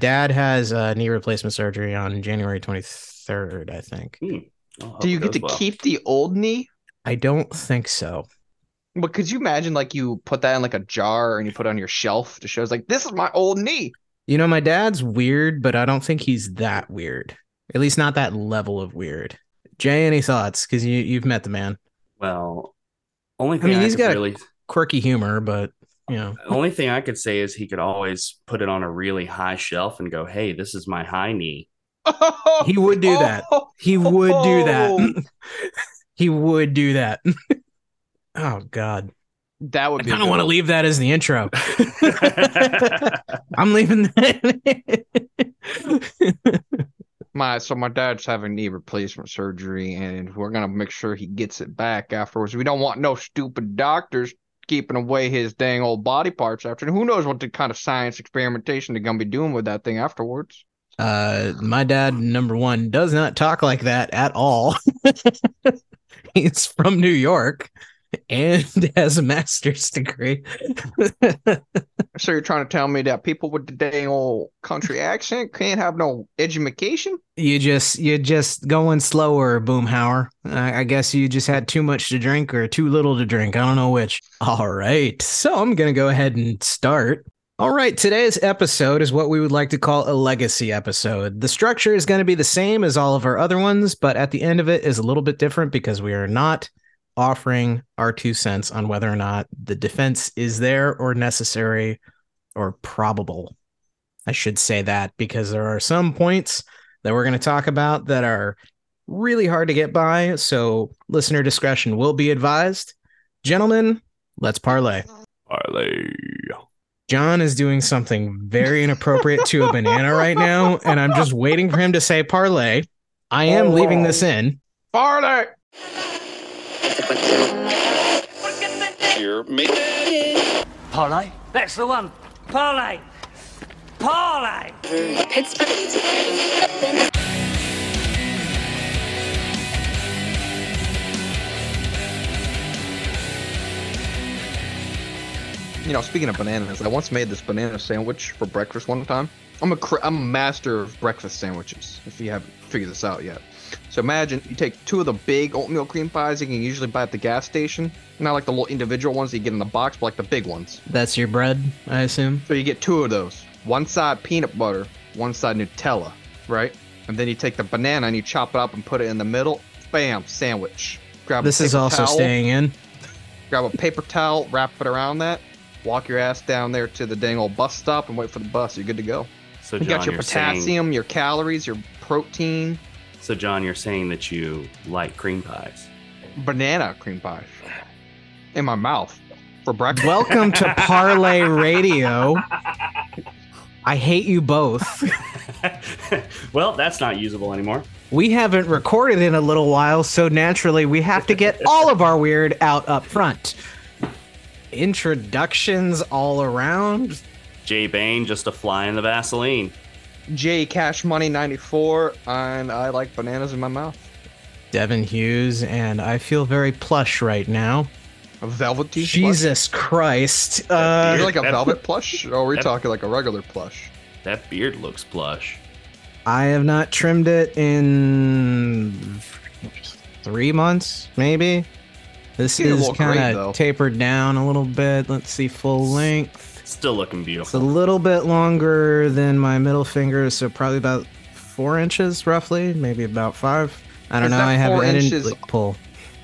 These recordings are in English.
Dad has uh, knee replacement surgery on January 23rd, I think. Hmm. Do you get to well. keep the old knee? I don't think so. But could you imagine like you put that in like a jar and you put it on your shelf to show it's like this is my old knee. You know, my dad's weird, but I don't think he's that weird. At least not that level of weird. Jay, any thoughts? Because you you've met the man. Well, only I thing I, mean, he's could got really Quirky humor, but you know, the only thing I could say is he could always put it on a really high shelf and go, "Hey, this is my high knee." Oh, he would do that. Oh, he would do Oh. that. he would do that. oh God, That would be. a kind of want to leave that as the intro. I'm leaving that. My so my dad's having knee replacement surgery, and we're gonna make sure he gets it back afterwards. We don't want no stupid doctors keeping away his dang old body parts after. And who knows what the kind of science experimentation they're gonna be doing with that thing afterwards. Uh, my dad, number one, does not talk like that at all. He's from New York and has a master's degree. So you're trying to tell me that people with the dang old country accent can't have no education? you just you're just going slower, Boomhauer. I, I guess you just had too much to drink or too little to drink. I don't know which. All right, so I'm gonna go ahead and start. All right, today's episode is what we would like to call a legacy episode. The structure is going to be the same as all of our other ones, but at the end of it is a little bit different because we are not offering our two cents on whether or not the defense is there or necessary or probable. I should say that because there are some points that we're going to talk about that are really hard to get by. So listener discretion will be advised. Gentlemen, let's parlay. Parlay. John is doing something very inappropriate to a banana right now, and I'm just waiting for him to say parlay. I am leaving this in. Farley! Here, me. Parlay? That's the one. Parlay. Parlay. You know, speaking of bananas, I once made this banana sandwich for breakfast one time. I'm a cr- I'm a master of breakfast sandwiches. If you haven't figured this out yet, so imagine you take two of the big oatmeal cream pies you can usually buy at the gas station, not like the little individual ones that you get in the box, but like the big ones. That's your bread, I assume. So you get two of those. One side peanut butter, one side Nutella, right? And then you take the banana and you chop it up and put it in the middle. Bam, sandwich. Grab a This is also towel, staying in. grab a paper towel, wrap it around that, walk your ass down there to the dang old bus stop and wait for the bus. You're good to go. So You John, got your you're saying, potassium, your calories, your protein, so John, you're saying that you like cream pies. banana cream pie in my mouth for breakfast. Welcome to Parlay Radio. I hate you both. well, that's not usable anymore. We haven't recorded in a little while, so naturally we have to get all of our weird out up front. Introductions all around. Jay Bain, just a fly in the Vaseline. J Cash Money 94, and I like bananas in my mouth. Devin Hughes, and I feel very plush right now. A velvety plush? Jesus Christ. You're Uh, like a That- velvet plush? Or are we that- talking like a regular plush? That beard looks plush. I have not trimmed it in three months, maybe. This is kind of tapered down a little bit. Let's see, full length. Still looking beautiful. It's a little bit longer than my middle finger, so probably about four inches, roughly, maybe about five. I don't Is know. that I haven't. four I didn't inches like, pull.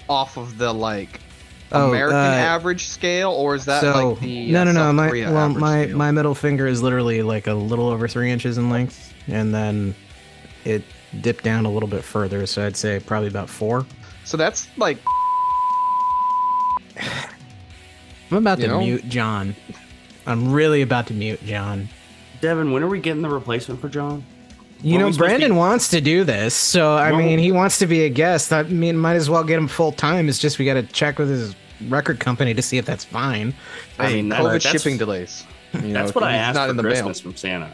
Off of the like Oh, American uh, average scale, or is that so like the no, uh, no, no. South My well, my scale? my middle finger is literally like a little over three inches in length, and then it dipped down a little bit further. So I'd say probably about four. So that's like I'm about You to know? mute John. I'm really about to mute John. Devin, when are we getting the replacement for John? You Weren't know, we supposed to Brandon be- wants to do this, so I Well- mean, he wants to be a guest. I mean, might as well get him full time. It's just we got to check with his record company to see if that's fine. I mean, that- COVID that's- shipping delays. You know, That's what I asked not for in the mail. Christmas from Santa.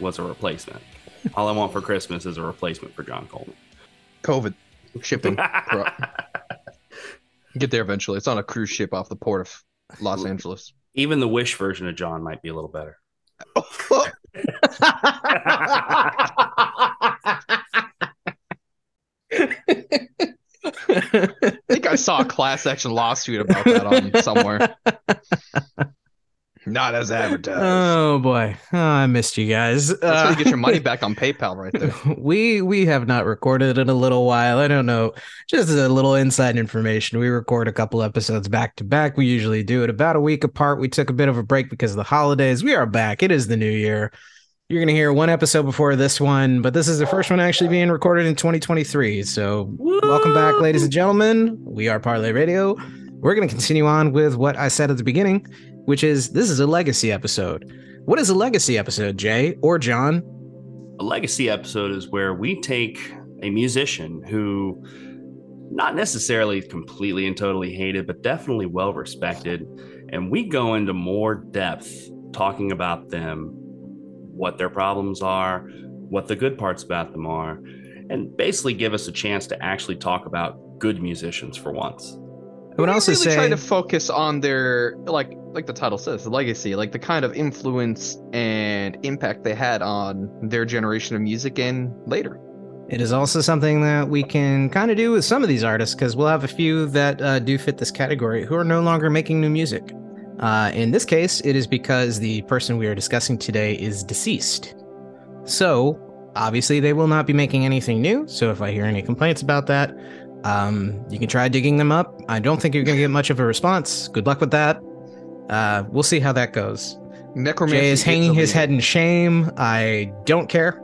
Was a replacement. All I want for Christmas is a replacement for John Coleman. COVID shipping. Get there eventually. It's on a cruise ship off the port of Los Angeles. Even the Wish version of John might be a little better. I think I saw a class action lawsuit about that on somewhere. Not as advertised. oh boy, oh, I missed you guys. That's how Uh, you get your money back on PayPal right there. we we have not recorded in a little while. I don't know. Just a little inside information. We record a couple episodes back to back. We usually do it about a week apart. We took a bit of a break because of the holidays. We are back. It is the new year. You're going to hear one episode before this one, but this is the first one actually being recorded in 2023. So, welcome back, ladies and gentlemen. We are Parlay Radio. We're going to continue on with what I said at the beginning, which is this is a legacy episode. What is a legacy episode, Jay or John? A legacy episode is where we take a musician who not necessarily completely and totally hated, but definitely well respected, and we go into more depth talking about them, what their problems are, what the good parts about them are, and basically give us a chance to actually talk about good musicians for once. I also really say try to focus on their like like the title says, the legacy, like the kind of influence and impact they had on their generation of music and later. It is also something that we can kind of do with some of these artists because we'll have a few that uh, do fit this category who are no longer making new music. Uh, in this case, it is because the person we are discussing today is deceased. So, obviously, they will not be making anything new. So, if I hear any complaints about that, um, you can try digging them up. I don't think you're going to get much of a response. Good luck with that. Uh, we'll see how that goes. Necromancy Jay is hanging his head in shame. I don't care.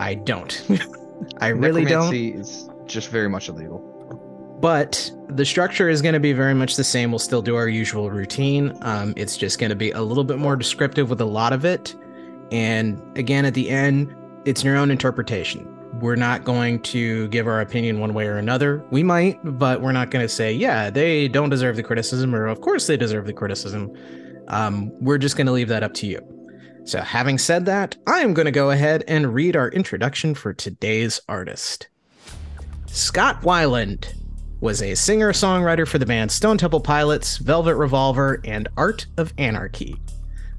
I don't. I really don't. Necromancy is just very much illegal. But the structure is going to be very much the same. We'll still do our usual routine. Um, it's just going to be a little bit more descriptive with a lot of it. And again, at the end, it's your own interpretation. We're not going to give our opinion one way or another. We might, but we're not going to say, yeah, they don't deserve the criticism, or of course they deserve the criticism. Um, we're just going to leave that up to you. So, having said that, I am going to go ahead and read our introduction for today's artist. Scott Weiland was a singer songwriter for the band Stone Temple Pilots, Velvet Revolver, and Art of Anarchy.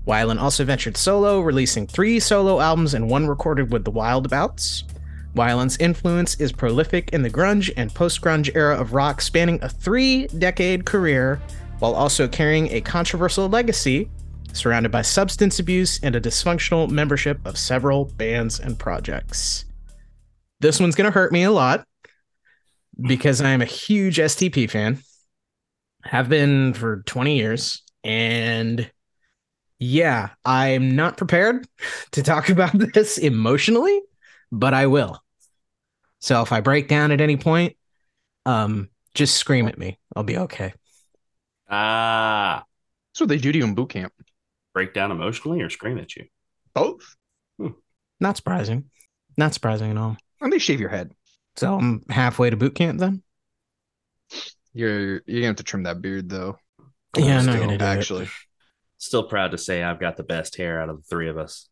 Weiland also ventured solo, releasing three solo albums and one recorded with the Wildabouts. Weiland's influence is prolific in the grunge and post grunge era of rock, spanning a three decade career, while also carrying a controversial legacy surrounded by substance abuse and a dysfunctional membership of several bands and projects. This one's going to hurt me a lot because I am a huge STP fan. Have been for 20 years. And yeah, I'm not prepared to talk about this emotionally, but I will. So if I break down at any point, um, just scream at me. I'll be okay. Ah, That's what they do to you in boot camp. break down emotionally or scream at you. Both. Not surprising. Not surprising at all. And they shave your head. So I'm halfway to boot camp then. You're you're gonna have to trim that beard though. Yeah, I'm not Still, gonna do it. actually. Still proud to say I've got the best hair out of the three of us.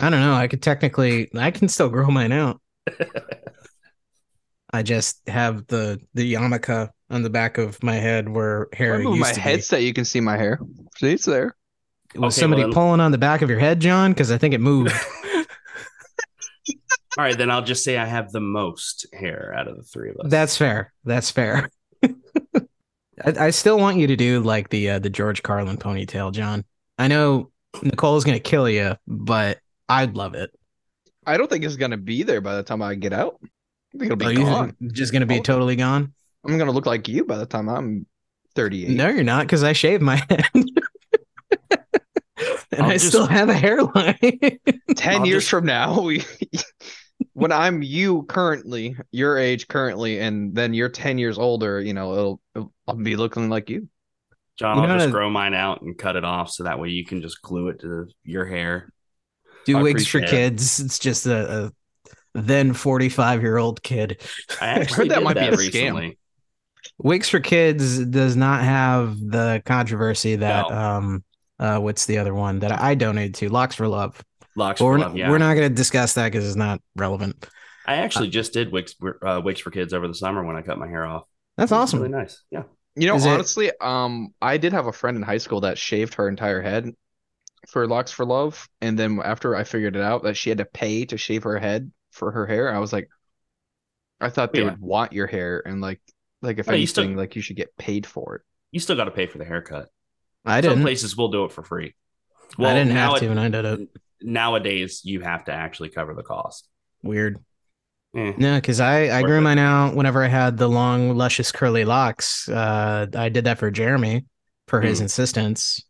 I don't know. I could technically, I can still grow mine out. I just have the the yarmulke on the back of my head where hair I used my to headset. You can see my hair. See, it's there. Was Okay, somebody well pulling on the back of your head, John? Because I think it moved. All right, then I'll just say I have the most hair out of the three of us. That's fair. That's fair. I, I still want you to do like the uh, the George Carlin ponytail, John. I know Nicole's gonna kill you, but I'd love it. I don't think it's gonna be there by the time I get out. I think it'll be you gone. just gonna be Oh. totally gone? I'm gonna look like you by the time I'm 38. No, you're not, because I shaved my head. and I'll I just- still have a hairline. 10 I'll years just- from now, we when I'm you currently, your age currently, and then you're 10 years older, you know, it'll, it'll I'll be looking like you. John, You I'll just that- grow mine out and cut it off so that way you can just glue it to your hair. Do I wigs for appreciate it. kids. It's just a, a then 45 year old kid. I actually heard that did might be that a scam. recently. Wigs for kids does not have the controversy that No. um uh what's the other one that I donated to Locks for Love. Locks for we're, love, not, yeah. we're not going to discuss that because it's not relevant. I actually just did wigs, uh, wigs for kids over the summer when I cut my hair off. That's awesome. Really nice. Yeah. You know, Is it- honestly, um, I did have a friend in high school that shaved her entire head, for Locks for Love, and then after I figured it out that she had to pay to shave her head for her hair, I was like, I thought they Yeah. would want your hair, and like, like if you anything, still- like you should get paid for it. You still got to pay for the haircut. I Some didn't. Some places will do it for free. Well, I didn't now have to, it- and I did it. nowadays you have to actually cover the cost. Weird. Eh. No, because I, I Worth grew mine out whenever I had the long, luscious, curly locks. Uh, I did that for Jeremy for his Hmm. insistence.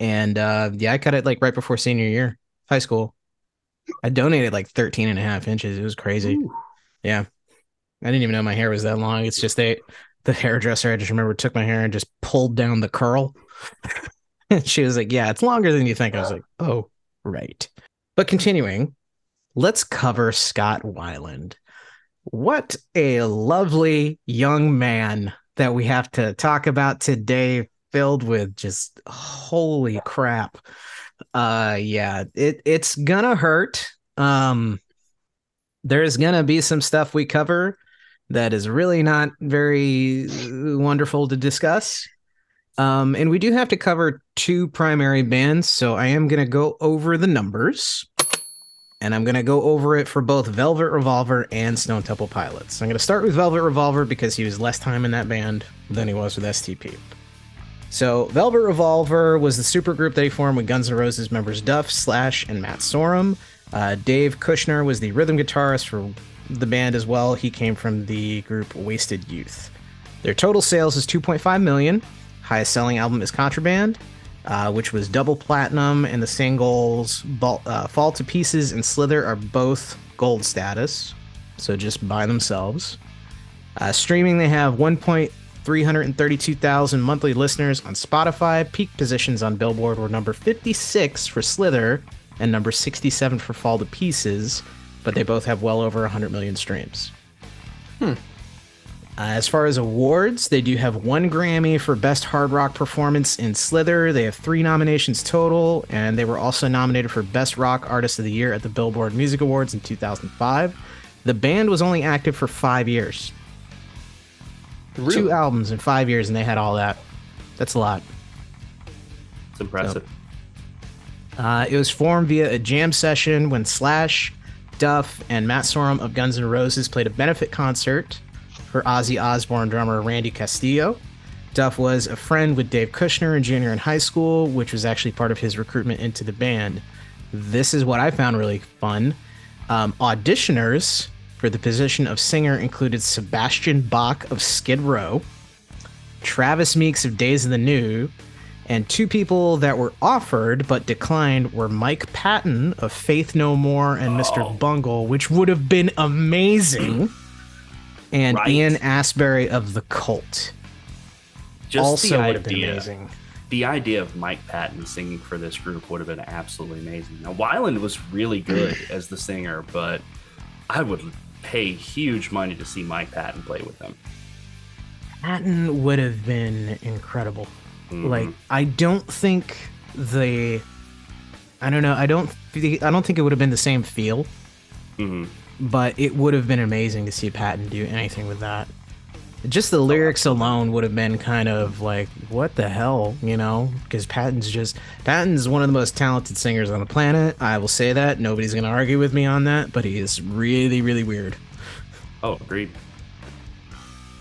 And uh, yeah, I cut it like right before senior year, high school. I donated like 13 and a half inches. It was crazy. Ooh. Yeah. I didn't even know my hair was that long. It's just they, the hairdresser, I just remember took my hair and just pulled down the curl. and she was like, Yeah, it's longer than you think. I was like, Oh, right. But continuing, let's cover Scott Weiland. What a lovely young man that we have to talk about today, filled with just holy crap. Uh yeah, it it's gonna hurt. Um there's gonna be some stuff we cover that is really not very uh, wonderful to discuss. Um, and we do have to cover two primary bands, so I am gonna go over the numbers and I'm going to go over it for both Velvet Revolver and Stone Temple Pilots. I'm going to start with Velvet Revolver because he was less time in that band than he was with STP. So, Velvet Revolver was the supergroup that he formed with Guns N' Roses members Duff, Slash, and Matt Sorum. Uh, Dave Kushner was the rhythm guitarist for the band as well. He came from the group Wasted Youth. Their total sales is 2.5 million. Highest selling album is Contraband uh, which was double platinum, and the singles uh, Fall to Pieces and Slither are both gold status, so just by themselves. Uh, streaming, they have 1.332,000 monthly listeners on Spotify. Peak positions on Billboard were number 56 for Slither and number 67 for Fall to Pieces, but they both have well over 100 million streams. Uh, as far as awards, they do have one Grammy for Best Hard Rock Performance in Slither. They have three nominations total, and they were also nominated for Best Rock Artist of the Year at the Billboard Music Awards in 2005. The band was only active for five years, Really? two albums in five years, and they had all that. That's a lot. It's impressive. Uh, it was formed via a jam session when Slash, Duff, and Matt Sorum of Guns N' Roses played a benefit concert for Ozzy Osbourne drummer Randy Castillo. Duff was a friend with Dave Kushner in junior in high school, which was actually part of his recruitment into the band. This is what I found really fun. Um, auditioners for the position of singer included Sebastian Bach of Skid Row, Travis Meeks of Days of the New, and two people that were offered but declined were Mike Patton of Faith No More and Mr. Oh. Bungle, which would have been amazing, and Right. Ian Astbury of The Cult. Just also the would have been idea, amazing. the idea of Mike Patton singing for this group would have been absolutely amazing. Now, Weiland was really good as the singer, but I would pay huge money to see Mike Patton play with them. Patton would have been incredible. Mhm. Like I don't think the I don't know, I don't I don't think it would have been the same feel, Mhm. but it would have been amazing to see Patton do anything with that. Just the lyrics alone would have been kind of like, what the hell, you know? Because Patton's just Patton's one of the most talented singers on the planet. I will say that. Nobody's gonna argue with me on that, but he is really, really weird. Oh, agreed.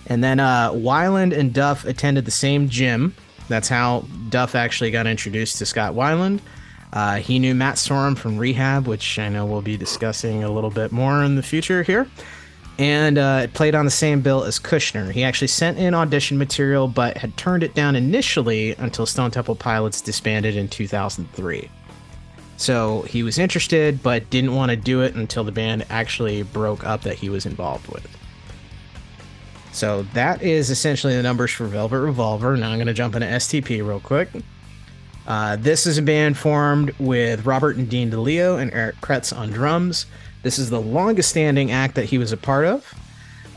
And then uh, Weiland and Duff attended the same gym. That's how Duff actually got introduced to Scott Weiland. Uh, he knew Matt Sorum from Rehab, which I know we'll be discussing a little bit more in the future here. And uh, it played on the same bill as Kushner. He actually sent in audition material, but had turned it down initially until Stone Temple Pilots disbanded in 2003. So he was interested, but didn't want to do it until the band actually broke up that he was involved with. So that is essentially the numbers for Velvet Revolver. Now I'm going to jump into STP real quick. Uh, this is a band formed with Robert and Dean DeLeo and Eric Kretz on drums. This is the longest standing act that he was a part of.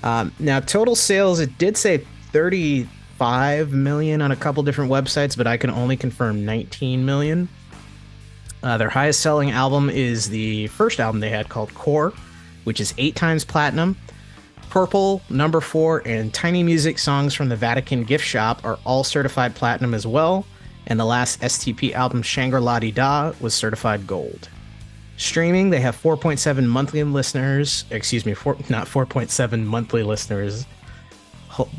Um, now, total sales, it did say 35 million on a couple different websites, but I can only confirm 19 million. Uh, their highest selling album is the first album they had called Core, which is eight times platinum. Purple, Number Four, and Tiny Music songs from the Vatican Gift Shop are all certified platinum as well. and the last STP album, Shangri-La Dee Da, was certified gold. Streaming, they have 4.7 monthly listeners. Excuse me, four, not 4.7 monthly listeners.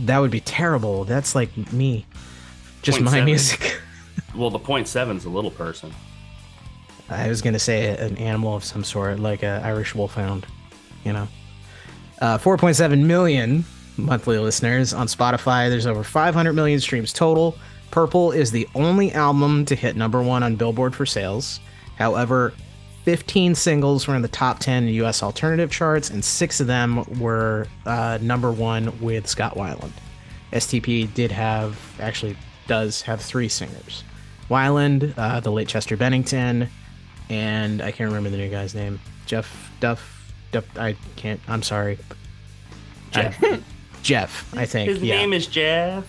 That would be terrible. That's like me. Just Point my seven. music. Well, the point seven's a little person. I was gonna say an animal of some sort, like a Irish wolfhound. You know, uh, 4.7 million monthly listeners on Spotify. There's over 500 million streams total. Purple is the only album to hit number one on Billboard for sales. However, 15 singles were in the top 10 U.S. alternative charts, and six of them were uh, number one with Scott Weiland. STP did have, actually, does have three singers. Weiland, uh, the late Chester Bennington, and I can't remember the new guy's name. Jeff Duff. Duff. I can't. I'm sorry. Jeff. I- Jeff. I think. His yeah. name is Jeff.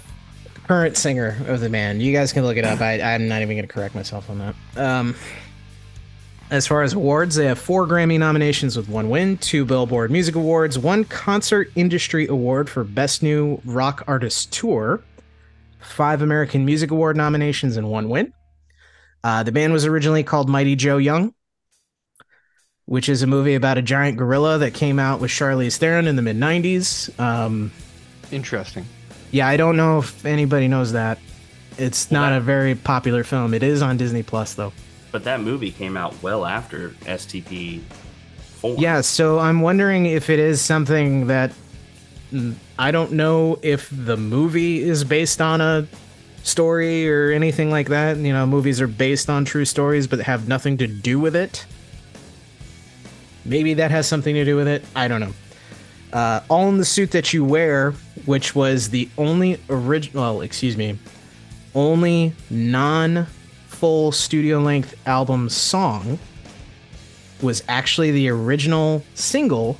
current singer of the band. You guys can look it up. I, I'm not even going to correct myself on that. Um, as far as awards, they have four Grammy nominations with one win, two Billboard Music Awards, one Concert Industry Award for Best New Rock Artist Tour, five American Music Award nominations, and one win. Uh, the band was originally called Mighty Joe Young, which is a movie about a giant gorilla that came out with Charlize Theron in the mid 90s. Um, Interesting. yeah, I don't know if anybody knows that. It's not a very popular film. It is on Disney Plus though. But that movie came out well after STP four. Yeah, so I'm wondering if it is something that mm, I don't know if the movie is based on a story or anything like that. You know, movies are based on true stories but have nothing to do with it. Maybe that has something to do with it. I don't know. Uh, All in the Suit That You Wear, which was the only original, well, excuse me, only non full studio length album song was actually the original single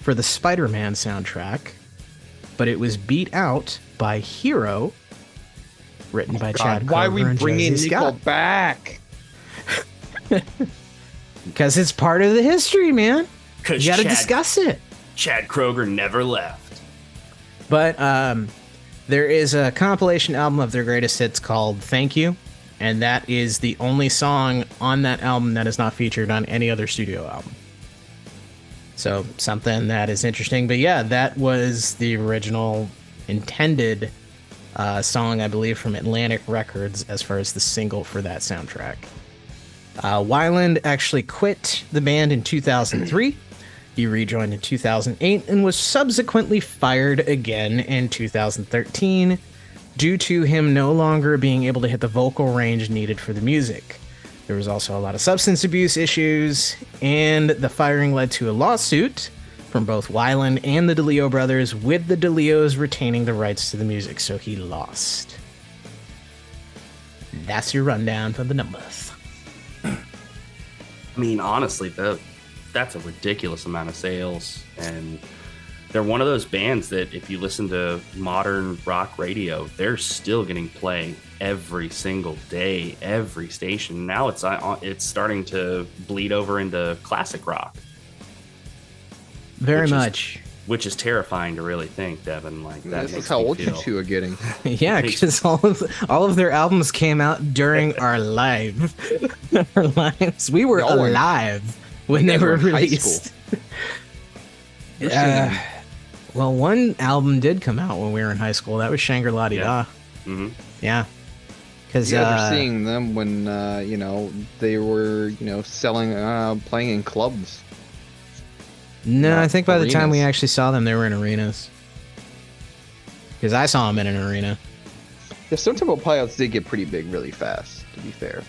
for the Spider Man soundtrack, but it was beat out by Hero, written by Chad God, why are we bringing Josie Nico Scott. back? Because it's part of the history, man. because You got to Chad, discuss it. Chad Kroeger never left. But um, there is a compilation album of their greatest hits called Thank You. And that is the only song on that album that is not featured on any other studio album. So, something that is interesting. But yeah, that was the original intended uh, song, I believe, from Atlantic Records as far as the single for that soundtrack. Uh, Weiland actually quit the band in 2003. He rejoined in 2008 and was subsequently fired again in 2013 due to him no longer being able to hit the vocal range needed for the music. There was also a lot of substance abuse issues, and the firing led to a lawsuit from both Weiland and the DeLeo brothers, with the DeLeos retaining the rights to the music, so he lost. That's your rundown for the numbers. I mean, honestly, though, that's a ridiculous amount of sales, and they're one of those bands that if you listen to modern rock radio, they're still getting play every single day, every station. Now it's uh, it's starting to bleed over into classic rock, Very Which is- much. which is terrifying to really think, Devin. Like that This makes how me old you two are getting. Yeah, because all of all of their albums came out during our live our lives. We were Y'all were- alive when they were were high released. Yeah. Saying- Well, one album did come out when we were in high school. That was Shangri-La Dee Da. Mhm. Yeah, because You guys uh, are seeing them when uh, you know they were you know selling, uh, playing in clubs. no, not I think by the time we actually saw them, they were in arenas. Because I saw them in an arena. The Stone Temple Pilots did get pretty big really fast. To be fair,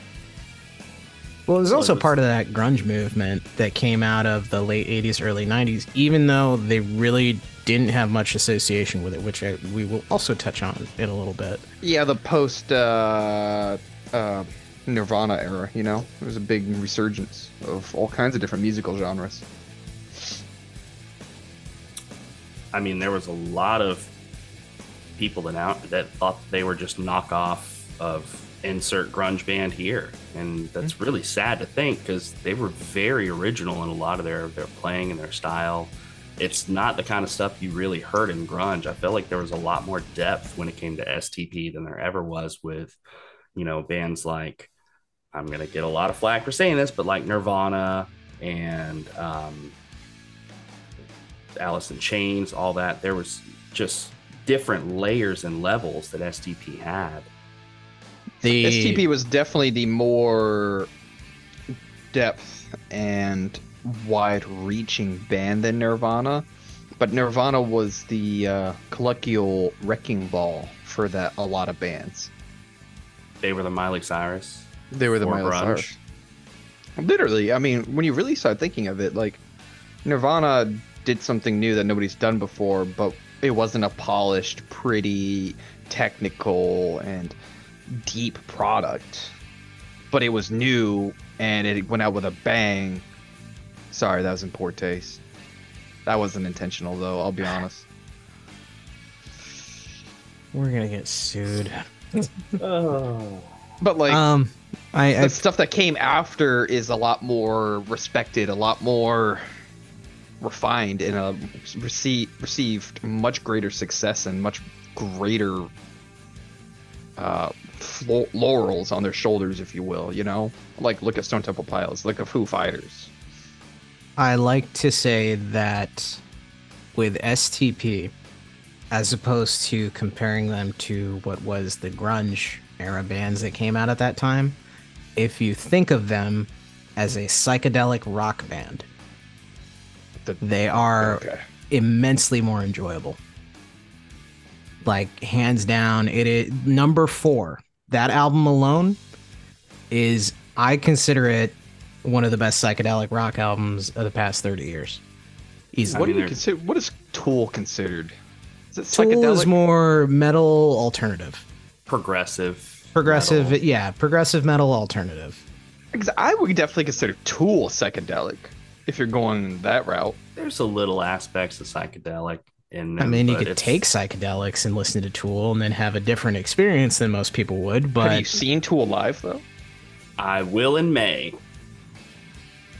Well, it was Well, also it was- part of that grunge movement that came out of the late 80s, early 90s, even though they really didn't have much association with it, which I, we will also touch on in a little bit. yeah, the post uh, uh, Nirvana era. You know, there was a big resurgence of all kinds of different musical genres. I mean, there was a lot of people that out that thought they were just knockoff of insert grunge band here, and that's really sad to think because they were very original in a lot of their their playing and their style. It's not the kind of stuff you really heard in grunge. I felt like there was a lot more depth when it came to STP than there ever was with you know, bands like I'm gonna get a lot of flack for saying this, but like Nirvana and um, Alice in Chains, all that. There was just different layers and levels that STP had. The STP was definitely the more depth and wide-reaching band than Nirvana, but Nirvana was the uh, colloquial wrecking ball for that a lot of bands. They were the Miley Cyrus. They were the for Miley grunge. Cyrus. Literally, I mean, when you really start thinking of it, like Nirvana did something new that nobody's done before, but it wasn't a polished, pretty, technical, and deep product. But it was new and it went out with a bang. Sorry, that was in poor taste. That wasn't intentional, though, I'll be honest. we're gonna get sued. But, like, um, I, I the stuff that came after is a lot more respected, a lot more refined, and uh, rece- received much greater success and much greater uh, flo- laurels on their shoulders, if you will. You know, like look at Stone Temple Pilots, look at Foo Fighters. I like to say that with STP, as opposed to comparing them to what was the grunge era bands that came out at that time, if you think of them as a psychedelic rock band, The- they are Okay. immensely more enjoyable. Like hands down, it is number four. That album alone is I consider it one of the best psychedelic rock albums of the past thirty years. Easily. What do you consider? What is Tool considered? Is it Tool is more metal alternative, Progressive. progressive. metal. Yeah, progressive metal alternative. Because I would definitely consider Tool psychedelic if you're going that route. There's a little aspects of psychedelic in them. I mean, you could it's- take psychedelics and listen to Tool and then have a different experience than most people would. But Have you seen Tool live though? I will in May.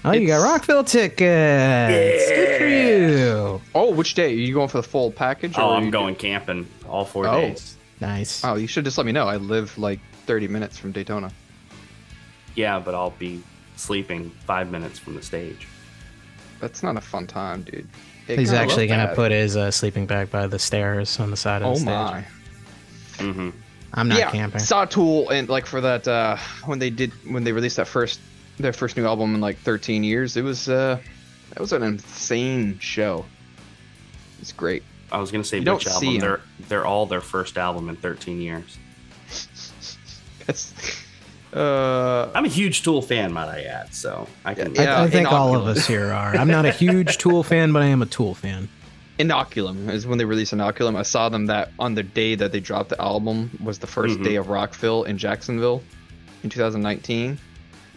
oh, you got Rockville tickets. Yeah. Good for you. Oh, which day? Are you going for the full package? Oh, or are I'm you- going camping all four Oh. days. Nice. Oh, you should just let me know. I live like 30 minutes from Daytona. Yeah, but I'll be sleeping five minutes from the stage. That's not a fun time, dude. It He's actually gonna bad. put his uh, sleeping bag by the stairs on the side of Oh the stage. my. hmm I'm not yeah, camping. saw Tool and like for that uh when they did when they released that first their first new album in like 13 years, it was uh that was an insane show. It's great. I was gonna say You don't which see album? 'em. They're they're all their first album in 13 years. That's uh I'm a huge Tool fan, might I add. So I can. Yeah, I, I think all of us here are. I'm not a huge Tool fan, but I am a Tool fan. Inoculum is when they released Inoculum. I saw them that on the day that they dropped the album was the 1st Mhm. day of Rockville in Jacksonville in 2019.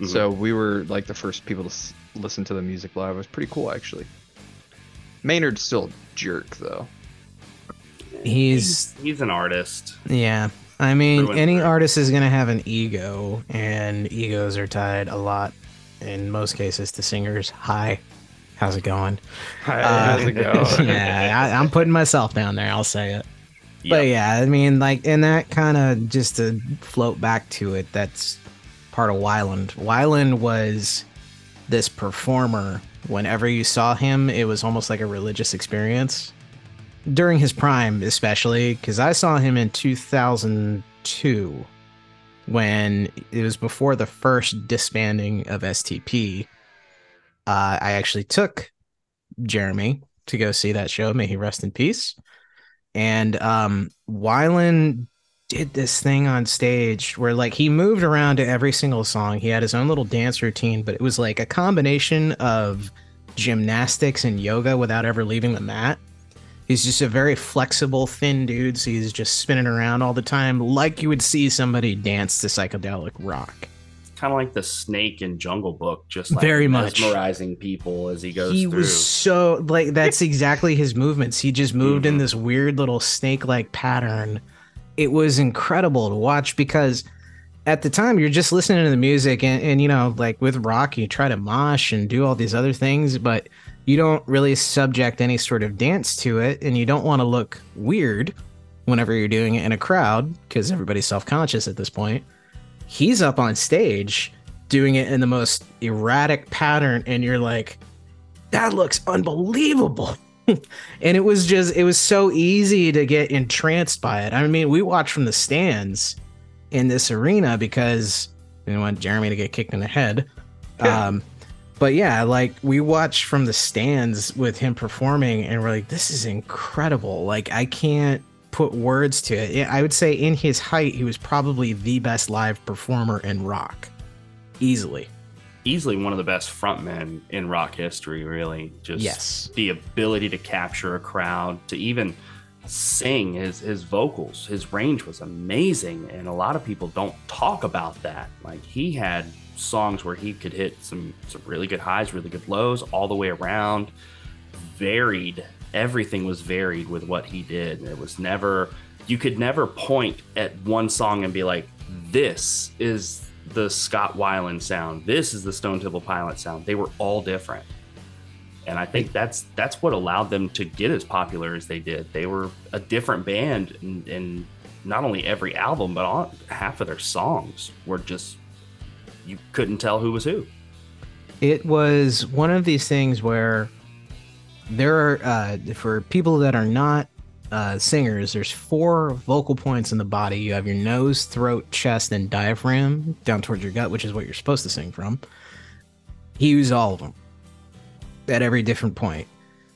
Mhm. So we were like the first people to s- listen to the music live. It was pretty cool actually. Maynard's still a jerk though. He's he's an artist. yeah. I mean, any artist is gonna have an ego, and egos are tied a lot, in most cases, to singers. Hi, how's it going? Hi, uh, How's it going? yeah, I, I'm putting myself down there. I'll say it. But yeah, I mean, like, and that kind of just to float back to it, that's part of Weiland. Weiland was this performer. Whenever you saw him, it was almost like a religious experience. During his prime, especially, because I saw him in 2002 when it was before the first disbanding of STP. Uh, I actually took Jeremy to go see that show. May he rest in peace and um did this thing on stage where like he moved around to every single song. He had his own little dance routine, but it was like a combination of gymnastics and yoga without ever leaving the mat. He's just a very flexible, thin dude, so he's just spinning around all the time, like you would see somebody dance to psychedelic rock. kind of like the snake in Jungle Book, just like Very much. mesmerizing people as he goes he through. was so like that's exactly his movements he just moved in Mhm. this weird little snake-like pattern it was incredible to watch because at the time you're just listening to the music and, and you know like with rock you try to mosh and do all these other things but you don't really subject any sort of dance to it and you don't want to look weird whenever you're doing it in a crowd because everybody's self-conscious at this point he's up on stage doing it in the most erratic pattern, and you're like, that looks unbelievable. and it was just, it was so easy to get entranced by it. I mean, we watched from the stands in this arena because we didn't want Jeremy to get kicked in the head. Um, but yeah, like we watched from the stands with him performing, and we're like, this is incredible. Like, I can't put words to it. I would say in his height, he was probably the best live performer in rock, easily. Easily one of the best frontmen in rock history, really. Just Yes. the ability to capture a crowd, to even sing his his vocals, his range was amazing, and a lot of people don't talk about that. Like he had songs where he could hit some some really good highs, really good lows, all the way around. Varied, everything was varied with what he did. It was never you could never point at one song and be like, "This is the Scott Weiland sound. This is the Stone Temple Pilot sound." They were all different and I think that's that's what allowed them to get as popular as they did. They were a different band, and, and not only every album, but all, half of their songs were just you couldn't tell who was who. It was one of these things where there are, uh, for people that are not uh, singers, there's four vocal points in the body. You have your nose, throat, chest, and diaphragm down towards your gut, which is what you're supposed to sing from. He used all of them at every different point.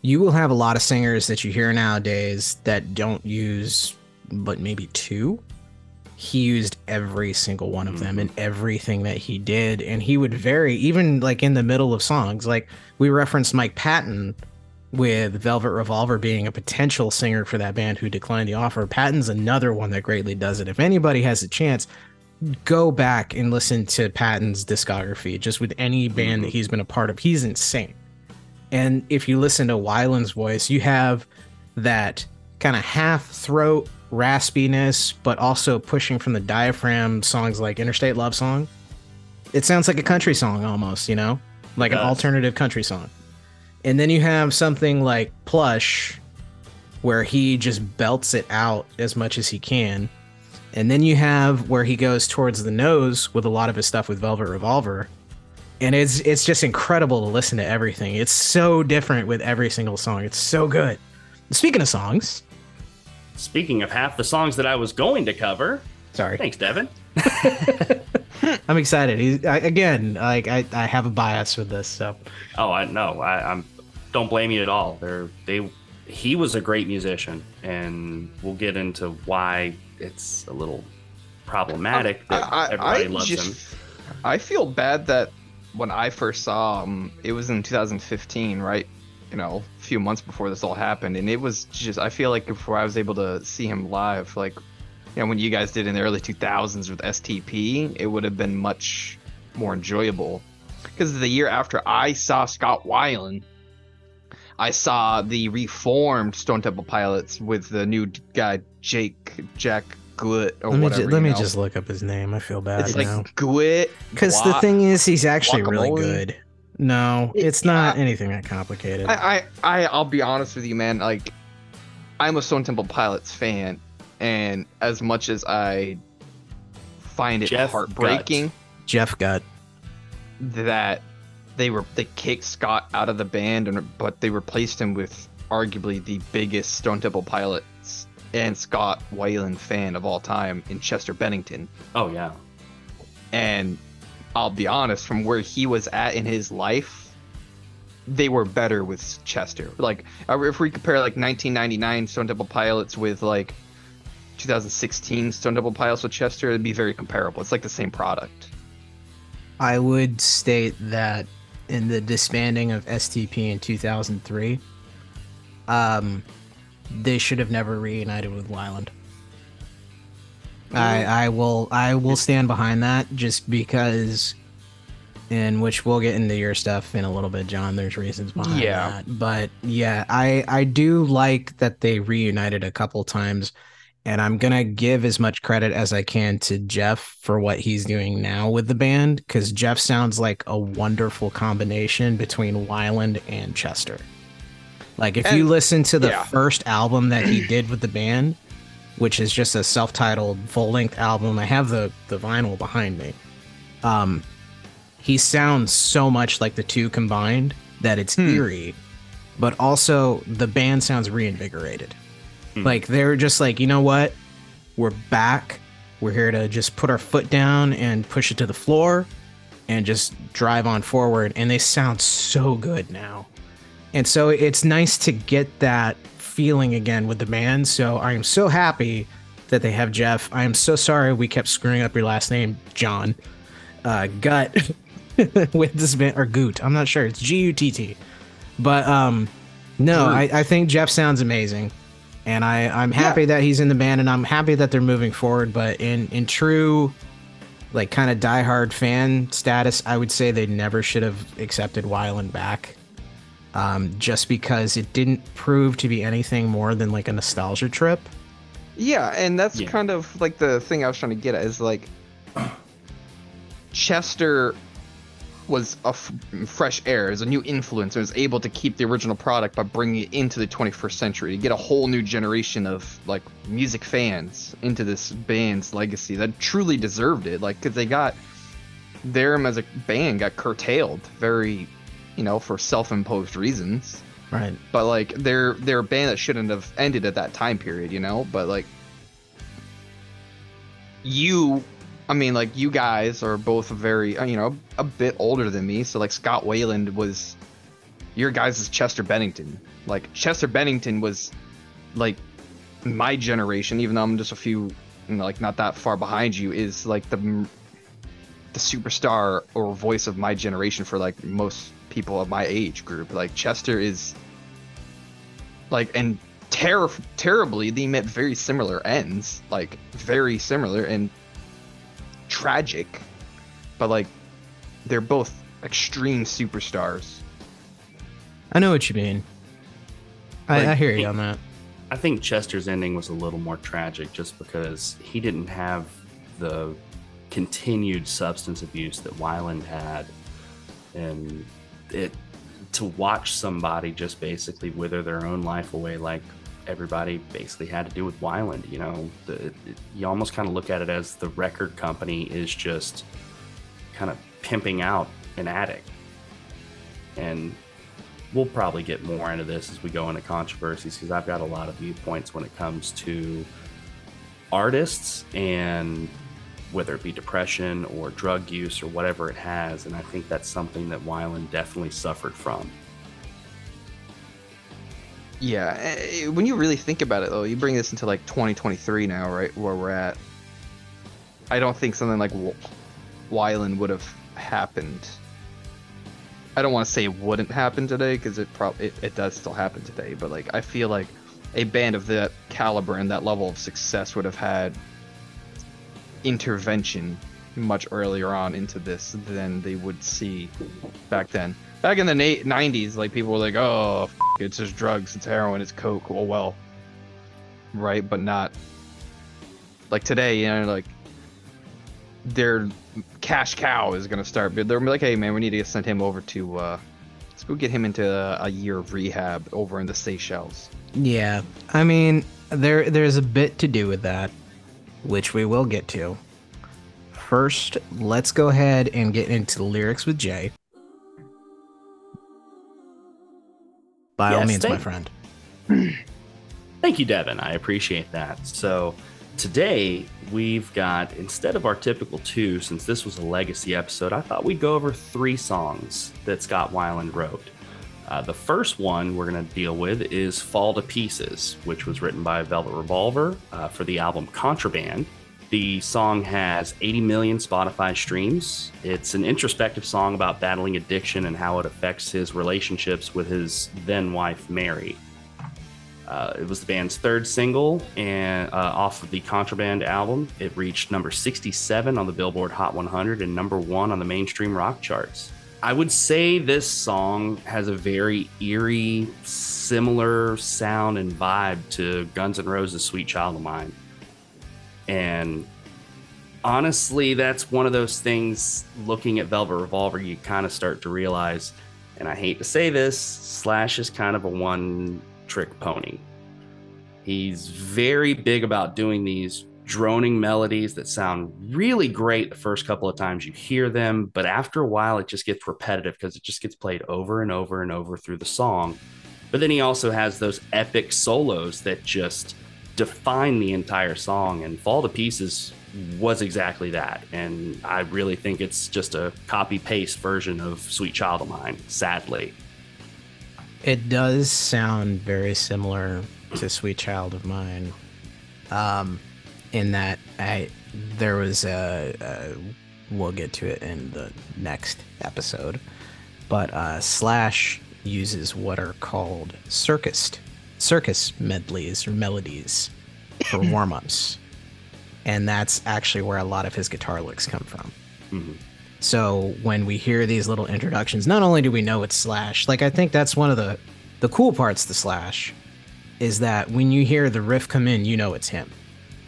You will have a lot of singers that you hear nowadays that don't use but maybe two. He used every single one of them mm-hmm. in everything that he did, and he would vary even like in the middle of songs. Like we referenced Mike Patton with Velvet Revolver being a potential singer for that band who declined the offer. Patton's another one that greatly does it. If anybody has a chance, go back and listen to Patton's discography, just with any mm-hmm. band that he's been a part of. He's insane. And if you listen to Weiland's voice, you have that kind of half throat raspiness, but also pushing from the diaphragm songs like Interstate Love Song. It sounds like a country song almost, you know, like an alternative country song. And then you have something like Plush, where he just belts it out as much as he can. And then you have where he goes towards the nose with a lot of his stuff with Velvet Revolver. And it's it's just incredible to listen to everything. It's so different with every single song. It's so good. Speaking of songs, Speaking of half the songs that I was going to cover, sorry, thanks, Devin. I'm excited. He's, I, again, like I, I have a bias with this, so Oh, I know. I, I'm don't blame you at all. They're they. He was a great musician, and we'll get into why it's a little problematic that I, I, everybody I loves just, him. I feel bad that when I first saw him, it was in 2015, right? You know, a few months before this all happened, and it was just. I feel like before I was able to see him live, like, you know, when you guys did in the early 2000s with STP, it would have been much more enjoyable. Because the year after I saw Scott Weiland, I saw the reformed Stone Temple Pilots with the new guy Jake Jack Gwitt or let me whatever. ju- let me know. just look up his name. I feel bad It's like now because the thing is, he's actually really good. No, it's not Yeah. anything that complicated. I, I, I, I'll be honest with you, man. Like, I'm a Stone Temple Pilots fan, and as much as I find it Jeff heartbreaking Jeff Gutt. that they were they kicked Scott out of the band, and but they replaced him with arguably the biggest Stone Temple Pilots and Scott Weiland fan of all time in Chester Bennington. Oh yeah, And I'll be honest, from where he was at in his life, they were better with Chester. Like, uh, if we compare like 1999 Stone Temple Pilots with like 2016 Stone Temple Pilots with Chester, it'd be very comparable. It's like the same product. I would state that in the disbanding of STP in 2003, um, they should have never reunited with Weiland. I I will I will stand behind that just because, in which we'll get into your stuff in a little bit, John. There's reasons behind Yeah. that, but yeah, I I do like that they reunited a couple times. And I'm gonna give as much credit as I can to Jeff for what he's doing now with the band, because Jeff sounds like a wonderful combination between Weiland and Chester. Like if you listen to the yeah. first album that he did with the band, which is just a self-titled full-length album. I have the the vinyl behind me. Um, he sounds so much like the two combined that it's Hmm. eerie, but also the band sounds reinvigorated. Like they're just like, you know what? We're back. We're here to just put our foot down and push it to the floor and just drive on forward. And they sound so good now. And so it's nice to get that feeling again with the band. So I am so happy that they have Jeff. I am so sorry we kept screwing up your last name, John. Uh, Gut with this band or Goot. I'm not sure. It's G U T T. But um, no, I, I think Jeff sounds amazing, and I I'm happy that he's in the band, and I'm happy that they're moving forward. But in in true, like kind of diehard fan status, I would say they never should have accepted Weiland back, um, just because it didn't prove to be anything more than like a nostalgia trip. Yeah, and that's Yeah. kind of like the thing I was trying to get at is like Chester was a f- fresh air, is a new influence, and was able to keep the original product by bringing it into the 21st century to get a whole new generation of like music fans into this band's legacy that truly deserved it. Like, because they got them as a band got curtailed very, you know, for self-imposed reasons Right. but like they're they're a band that shouldn't have ended at that time period, you know. But like you, I mean, like you guys are both very, uh, you know, a bit older than me. So like Scott Weiland was your guys' is Chester Bennington. Like Chester Bennington was like my generation, even though I'm just a few, you know, like not that far behind you, is like the the superstar or voice of my generation for like most people of my age group. Like Chester is like and ter- terribly they met very similar ends, like very similar and tragic, but like they're both extreme superstars. I know what you mean. I, Like- I hear you on that. I think Chester's ending was a little more tragic just because he didn't have the continued substance abuse that Weiland had. And it to watch somebody just basically wither their own life away like everybody basically had to do with Weiland, you know, the, it, you almost kind of look at it as the record company is just kind of pimping out an addict. And we'll probably get more into this as we go into controversies because I've got a lot of viewpoints when it comes to artists and whether it be depression or drug use or whatever it has. And I think that's something that Weiland definitely suffered from. Yeah, eh, when you really think about it though, you bring this into like 2023 now, right? Where we're at. I don't think something like W- Weiland would have happened. I don't want to say it wouldn't happen today because it probably it, it does still happen today, but like I feel like a band of that caliber and that level of success would have had intervention much earlier on into this than they would see back then. Back in the na- 90s, like people were like, "Oh, f- it's just drugs, it's heroin, it's coke." Oh well, right? But not like today. You know, like their cash cow is gonna start. They're like, "Hey, man, we need to send him over to. uh Let's go get him into a, a year of rehab over in the Seychelles." Yeah, I mean, there there's a bit to do with that, which we will get to. First, let's go ahead and get into the lyrics with Jay. By all Yes, means, my friend. Thank you, Devin. I appreciate that. So today we've got, instead of our typical two, since this was a legacy episode, I thought we'd go over three songs that Scott Weiland wrote. Uh, the first one we're going to deal with is Fall to Pieces, which was written by Velvet Revolver uh, for the album Contraband. The song has 80 million Spotify streams. It's an introspective song about battling addiction and how it affects his relationships with his then wife, Mary. Uh, it was the band's third single and uh, off of the Contraband album. It reached number 67 on the Billboard Hot 100 and number one on the mainstream rock charts. I would say this song has a very eerie, similar sound and vibe to Guns N' Roses' "Sweet Child of Mine," and honestly, that's one of those things. Looking at Velvet Revolver, you kind of start to realize, and I hate to say this, Slash is kind of a one trick pony. He's very big about doing these droning melodies that sound really great the first couple of times you hear them, but after a while it just gets repetitive because it just gets played over and over and over through the song. But then he also has those epic solos that just define the entire song, and Fall to Pieces was exactly that. And I really think it's just a copy paste version of Sweet Child of Mine, sadly. It does sound very similar to Sweet Child of Mine. Um, in that I there was a, a we'll get to it in the next episode, but uh, Slash uses what are called circus circus medleys or melodies for warm ups, and that's actually where a lot of his guitar licks come from. Mhm. So when we hear these little introductions, not only do we know it's Slash, like I think that's one of the the cool parts to Slash is that when you hear the riff come in, you know it's him.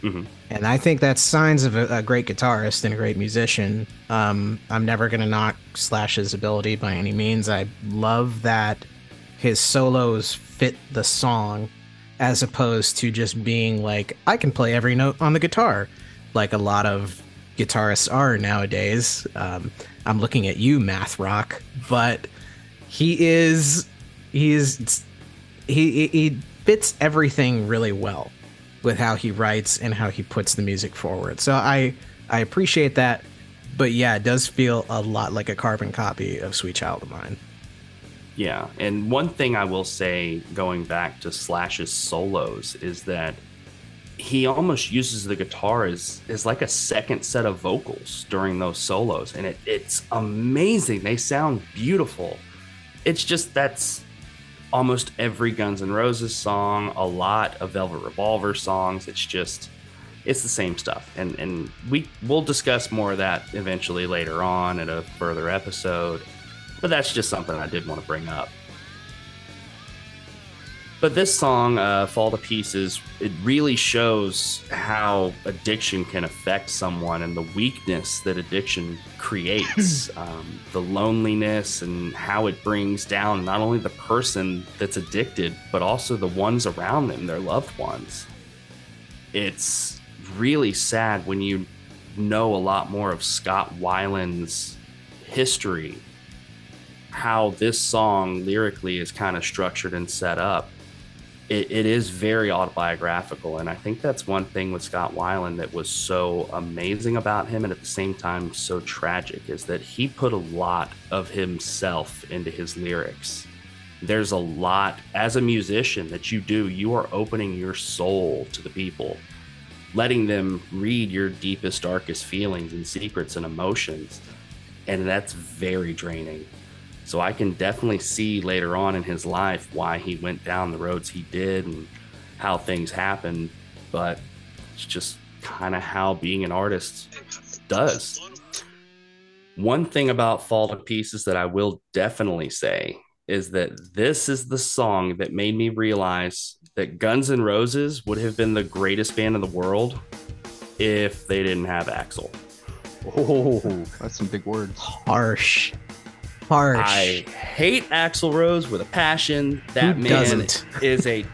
Mhm. And I think that's signs of a, a great guitarist and a great musician. Um, I'm never going to knock Slash's ability by any means. I love that his solos fit the song as opposed to just being like, I can play every note on the guitar, like a lot of guitarists are nowadays. Um, I'm looking at you, Math Rock, but he is, he is, he- he fits everything really well with how he writes and how he puts the music forward. So I I appreciate that, but yeah, it does feel a lot like a carbon copy of Sweet Child of Mine. Yeah, and one thing I will say going back to Slash's solos is that he almost uses the guitar as, as like a second set of vocals during those solos, and it, it's amazing. They sound beautiful. It's just that's almost every Guns N' Roses song, a lot of Velvet Revolver songs. It's just it's the same stuff, and and we we'll discuss more of that eventually later on in a further episode. But that's just something I did want to bring up. But this song, uh, Fall to Pieces, it really shows how addiction can affect someone and the weakness that addiction creates, um, the loneliness, and how it brings down not only the person that's addicted, but also the ones around them, their loved ones. It's really sad when you know a lot more of Scott Weiland's history how this song lyrically is kind of structured and set up, it, it is very autobiographical. And I think that's one thing with Scott Weiland that was so amazing about him and at the same time so tragic is that he put a lot of himself into his lyrics. There's a lot as a musician that you do, you are opening your soul to the people, letting them read your deepest, darkest feelings and secrets and emotions. And that's very draining. So I can definitely see later on in his life why he went down the roads he did and how things happened. But it's just kind of how being an artist does. One thing about Fall to Pieces that I will definitely say is that this is the song that made me realize that Guns N' Roses would have been the greatest band in the world if they didn't have Axl. Oh, that's some big words. Harsh. Harsh. I hate Axl Rose with a passion. That Who man doesn't? is a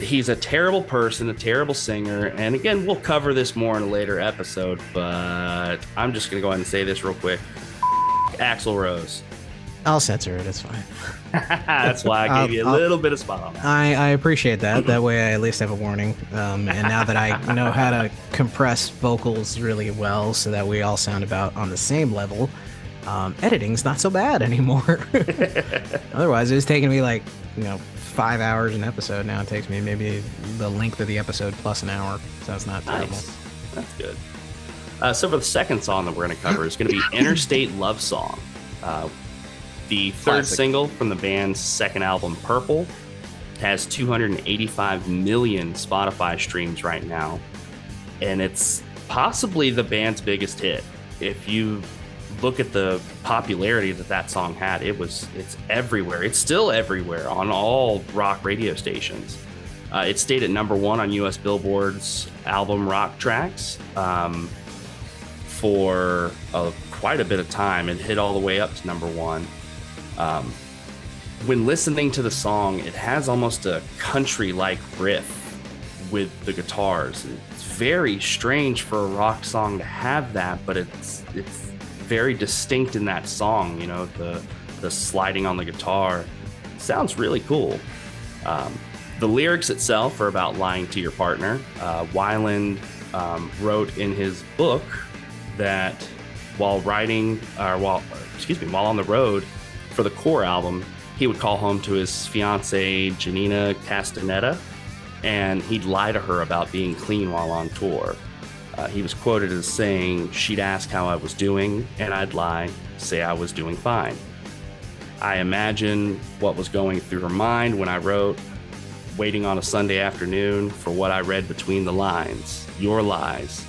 he's a terrible person, a terrible singer. And again, we'll cover this more in a later episode, but I'm just gonna go ahead and say this real quick. Axl Rose. I'll censor it. It's fine. That's why I I'll- gave you a I'll- little bit of spot on that. I, I appreciate that. That way, I at least have a warning. Um, and now that I know how to compress vocals really well, so that we all sound about on the same level, um, editing's not so bad anymore. Otherwise, it was taking me like you know five hours an episode. Now it takes me maybe the length of the episode plus an hour. So it's not terrible. Nice. That's good. Uh, so for the second song that we're going to cover is going to be Interstate Love Song. Uh, the third Classic. single from the band's second album, Purple, has 285 million Spotify streams right now. And it's possibly the band's biggest hit. If you look at the popularity that that song had, it was it's everywhere. It's still everywhere on all rock radio stations. Uh, it stayed at number one on U.S. Billboard's album rock tracks um, for quite a bit of time. It hit all the way up to number one. Um, when listening to the song, it has almost a country-like riff with the guitars. It's very strange for a rock song to have that, but it's it's very distinct in that song. You know, the the sliding on the guitar sounds really cool. Um, the lyrics itself are about lying to your partner. Uh, Weiland um, wrote in his book that while writing, or while excuse me, while on the road for the core album, he would call home to his fiancee Janina Castaneda, and he'd lie to her about being clean while on tour. Uh, he was quoted as saying, She'd ask how I was doing, and I'd lie, say I was doing fine. I imagine what was going through her mind when I wrote, waiting on a Sunday afternoon for what I read between the lines, your lies,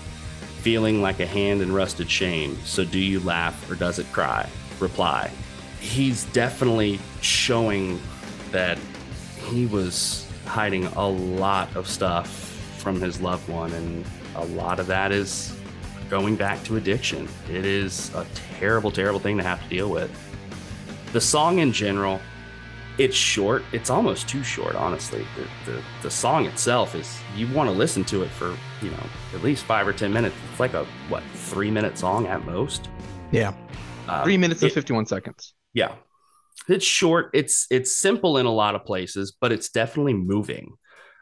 feeling like a hand in rusted shame. So do you laugh or does it cry? Reply. He's definitely showing that he was hiding a lot of stuff from his loved one, and a lot of that is going back to addiction. It is a terrible, terrible thing to have to deal with. The song in general, it's short. It's almost too short, honestly. The, the, the song itself is, you want to listen to it for, you know, at least five or 10 minutes. It's like a, what, three minute song at most? Yeah. Um, Three minutes and 51 seconds. yeah. It's short. It's it's simple in a lot of places, but it's definitely moving.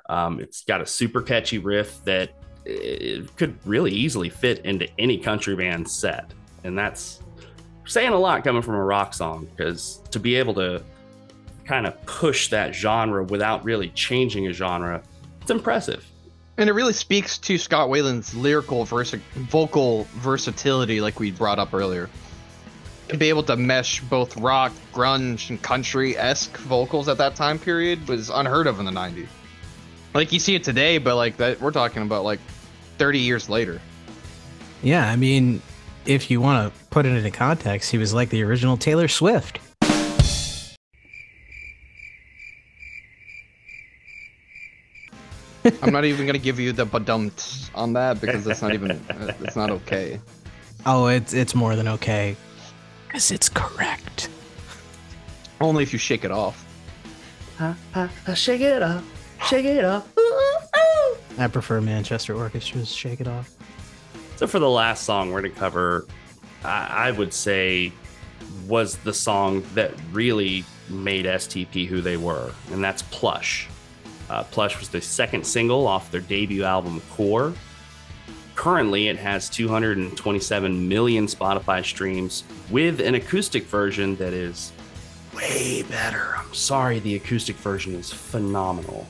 Um, it's got a super catchy riff that it could really easily fit into any country band set, and that's saying a lot coming from a rock song because to be able to kind of push that genre without really changing a genre, it's impressive. And it really speaks to Scott Weiland's lyrical versa- vocal versatility, like we brought up earlier. To be able to mesh both rock, grunge, and country esque vocals at that time period was unheard of in the 90s. Like you see it today, but like that, we're talking about like 30 years later. Yeah. I mean, if you want to put it into context, he was like the original Taylor Swift. I'm not even gonna give you the badumts on that because that's not even it's not okay. Oh, it's it's more than okay. Because it's correct. Only if you shake it off. shake it up, shake it up. I prefer Manchester Orchestra's Shake It Off. So for the last song we're going to cover, I, I would say was the song that really made STP who they were, and that's Plush. Uh, Plush was the second single off their debut album Core. Currently, it has 227 million Spotify streams with an acoustic version that is way better. I'm sorry, the acoustic version is phenomenal.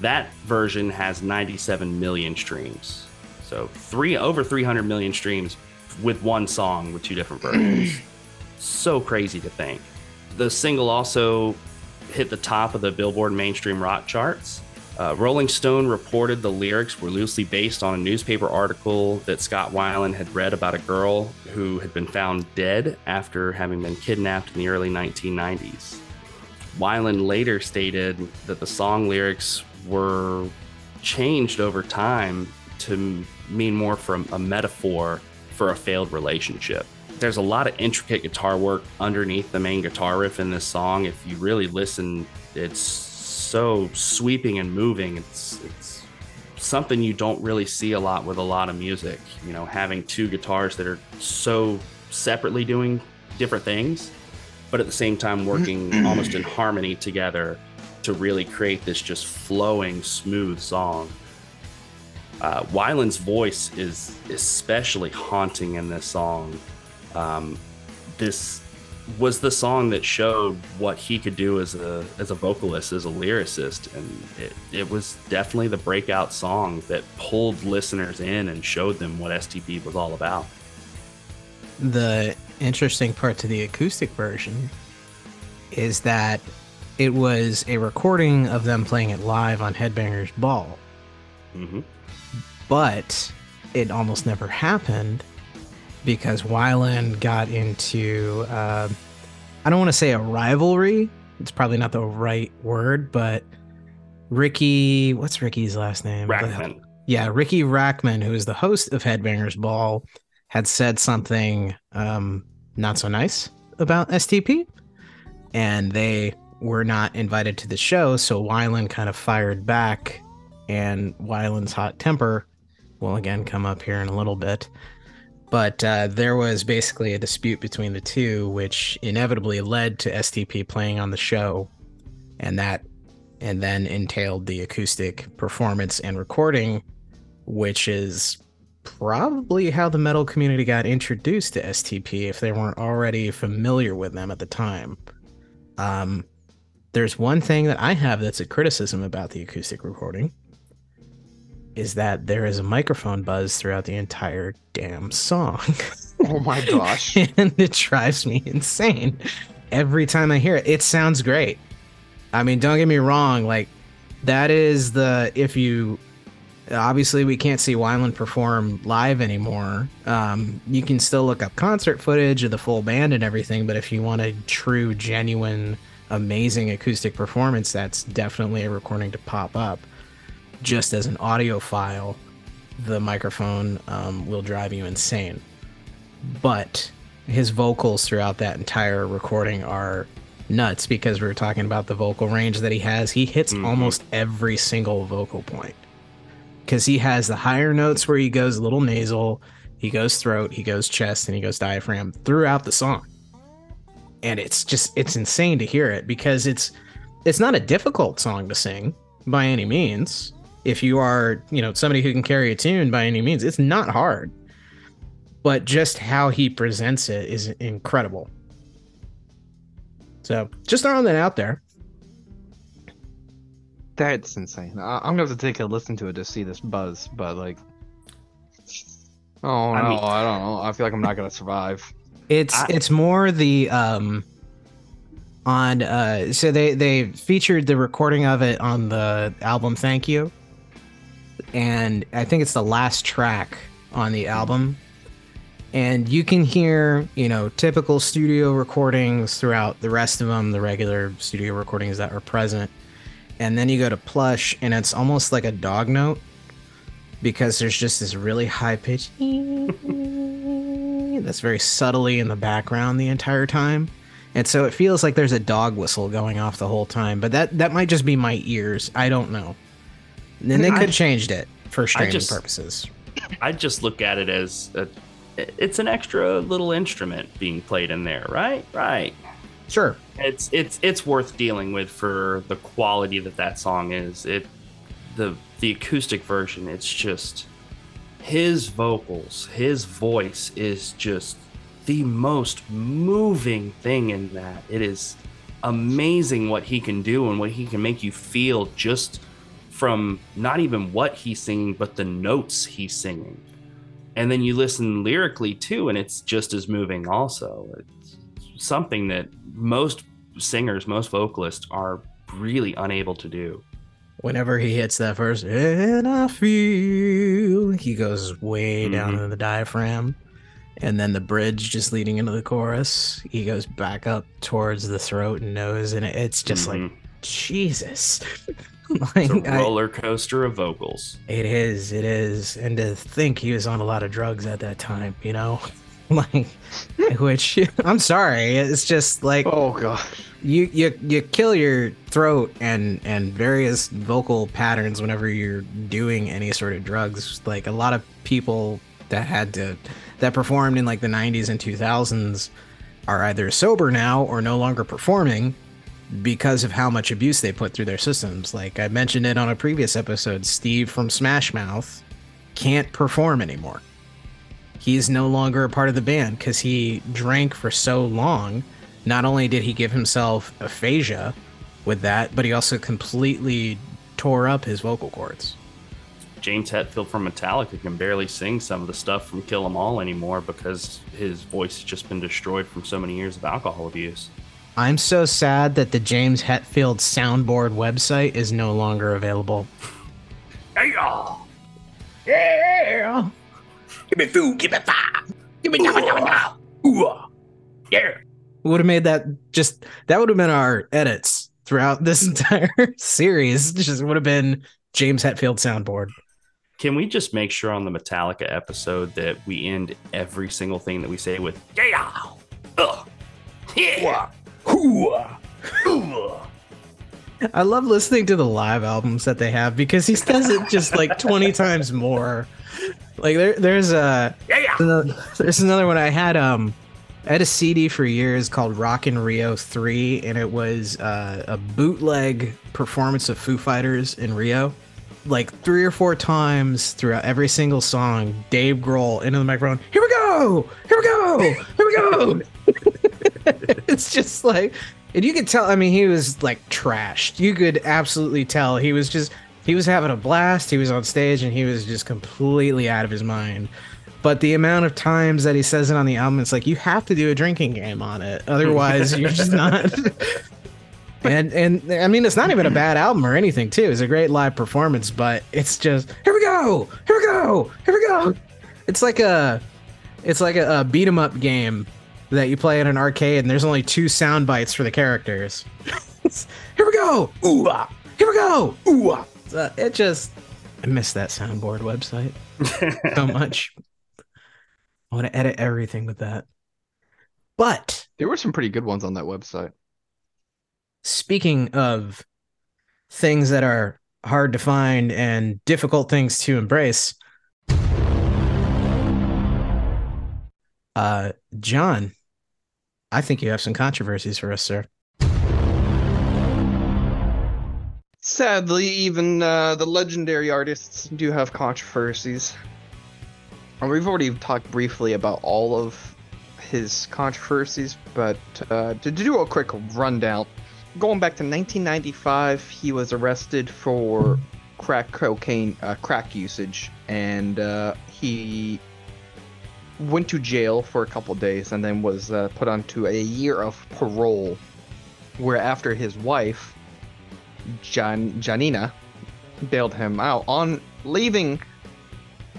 That version has 97 million streams. So three over 300 million streams with one song with two different versions. so crazy to think. The single also hit the top of the Billboard mainstream rock charts. Uh, Rolling Stone reported the lyrics were loosely based on a newspaper article that Scott Weiland had read about a girl who had been found dead after having been kidnapped in the early 1990s. Weiland later stated that the song lyrics were changed over time to mean more from a metaphor for a failed relationship. There's a lot of intricate guitar work underneath the main guitar riff in this song. If you really listen, it's so sweeping and moving. It's it's something you don't really see a lot with a lot of music. You know, having two guitars that are so separately doing different things, but at the same time working almost in harmony together to really create this just flowing, smooth song. Uh, Weiland's voice is especially haunting in this song. Um, this was the song that showed what he could do as a as a vocalist, as a lyricist, and it, it was definitely the breakout song that pulled listeners in and showed them what STP was all about. The interesting part to the acoustic version is that it was a recording of them playing it live on Headbangers Ball, hmm but it almost never happened because Weiland got into, uh, I don't want to say a rivalry. It's probably not the right word, but Ricky, what's Ricky's last name? Rachtman. yeah, Ricky Rachtman, who is the host of Headbangers Ball, had said something um, not so nice about STP, and they were not invited to the show. So Weiland kind of fired back and Weiland's hot temper will again come up here in a little bit. But uh, there was basically a dispute between the two, which inevitably led to STP playing on the show, and that, and then entailed the acoustic performance and recording, which is probably how the metal community got introduced to STP if they weren't already familiar with them at the time. Um, there's one thing that I have that's a criticism about the acoustic recording is that there is a microphone buzz throughout the entire damn song. Oh my gosh. and it drives me insane every time I hear it. It sounds great. I mean, don't get me wrong, like that is the if you obviously we can't see Weiland perform live anymore. Um, you can still look up concert footage of the full band and everything, but if you want a true, genuine, amazing acoustic performance, that's definitely a recording to pop up. Just as an audio file, the microphone um, will drive you insane. But his vocals throughout that entire recording are nuts because we are talking about the vocal range that he has. He hits Mhm. almost every single vocal point because he has the higher notes where he goes a little nasal, he goes throat, he goes chest, and he goes diaphragm throughout the song. And it's just it's insane to hear it because it's it's not a difficult song to sing by any means. If you are, you know, somebody who can carry a tune by any means, it's not hard. But just how he presents it is incredible. So just throwing that out there. That's insane. I- I'm gonna have to take a listen to it to see this buzz, but like, oh no, I I, don't know. I feel like I'm not gonna survive. It's I- it's more the um on uh so they they featured the recording of it on the album Thank You. And I think it's the last track on the album. And you can hear, you know, typical studio recordings throughout the rest of them, the regular studio recordings that are present. And then you go to Plush and it's almost like a dog note because there's just this really high pitch that's very subtly in the background the entire time. And so it feels like there's a dog whistle going off the whole time, but that that might just be my ears. I don't know. And they could have changed it for streaming just- purposes. I just look at it as a, it's an extra little instrument being played in there, right? Right. Sure. It's it's it's worth dealing with for the quality that that song is. It the the acoustic version. It's just his vocals, his voice is just the most moving thing in that. It is amazing what he can do and what he can make you feel just from not even what he's singing, but the notes he's singing. And then you listen lyrically too, and it's just as moving also. It's something that most singers, most vocalists are really unable to do. Whenever he hits that first, and I feel, he goes way down Mhm. into the diaphragm. And then the bridge just leading into the chorus, he goes back up towards the throat and nose. And it's just Mhm. like, Jesus. it's like, a I- roller coaster of vocals. It is, it is. And to think he was on a lot of drugs at that time, you know? like which I'm sorry, it's just like Oh god. You you you kill your throat and and various vocal patterns whenever you're doing any sort of drugs. Like a lot of people that had to that performed in like the 90s and 2000s are either sober now or no longer performing because of how much abuse they put through their systems. Like I mentioned it on a previous episode, Steve from Smash Mouth can't perform anymore. He's no longer a part of the band because he drank for so long. Not only did he give himself aphasia with that, but he also completely tore up his vocal cords. James Hetfield from Metallica can barely sing some of the stuff from Kill 'Em All anymore because his voice has just been destroyed from so many years of alcohol abuse. I'm so sad that the James Hetfield soundboard website is no longer available. Yeah. Yeah. Give me food, give me fire. Give me now, now, now. Ooh, ah. yeah. Would have made that just that would have been our edits throughout this entire series. Just would have been James Hetfield soundboard. Can we just make sure on the Metallica episode that we end every single thing that we say with yeah, ugh, yeah, Ooh, ah. Ooh, ah. I love listening to the live albums that they have because he says it just like 20 times more. Like there there's a Yeah, yeah. another- there's another one I had um I had a CD for years called Rock in Rio 3 and it was uh, a bootleg performance of Foo Fighters in Rio. Like three or four times throughout every single song, Dave Grohl into the microphone. Here we go! Here we go! Here we go! it's just like and you could tell i mean he was like trashed you could absolutely tell he was just he was having a blast he was on stage and he was just completely out of his mind but the amount of times that he says it on the album it's like you have to do a drinking game on it otherwise you're just not and and i mean it's not even a bad album or anything too it's a great live performance but it's just here we go here we go here we go it's like a it's like a, a beat 'em up game that you play at an arcade and there's only two sound bites for the characters. Here we go! Ooh ah! Here we go! Ooh ah! Uh, it just I miss that soundboard website so much. I want to edit everything with that. But There were some pretty good ones on that website. speaking of things that are hard to find and difficult things to embrace, uh, John, I think you have some controversies for us, sir. Sadly, even uh, the legendary artists do have controversies. And we've already talked briefly about all of his controversies, but uh, to do a quick rundown, going back to 1995, he was arrested for crack cocaine, uh, crack usage, and uh, he went to jail for a couple days and then was uh, put onto a year of parole, where after his wife, Jan- Janina, bailed him out on leaving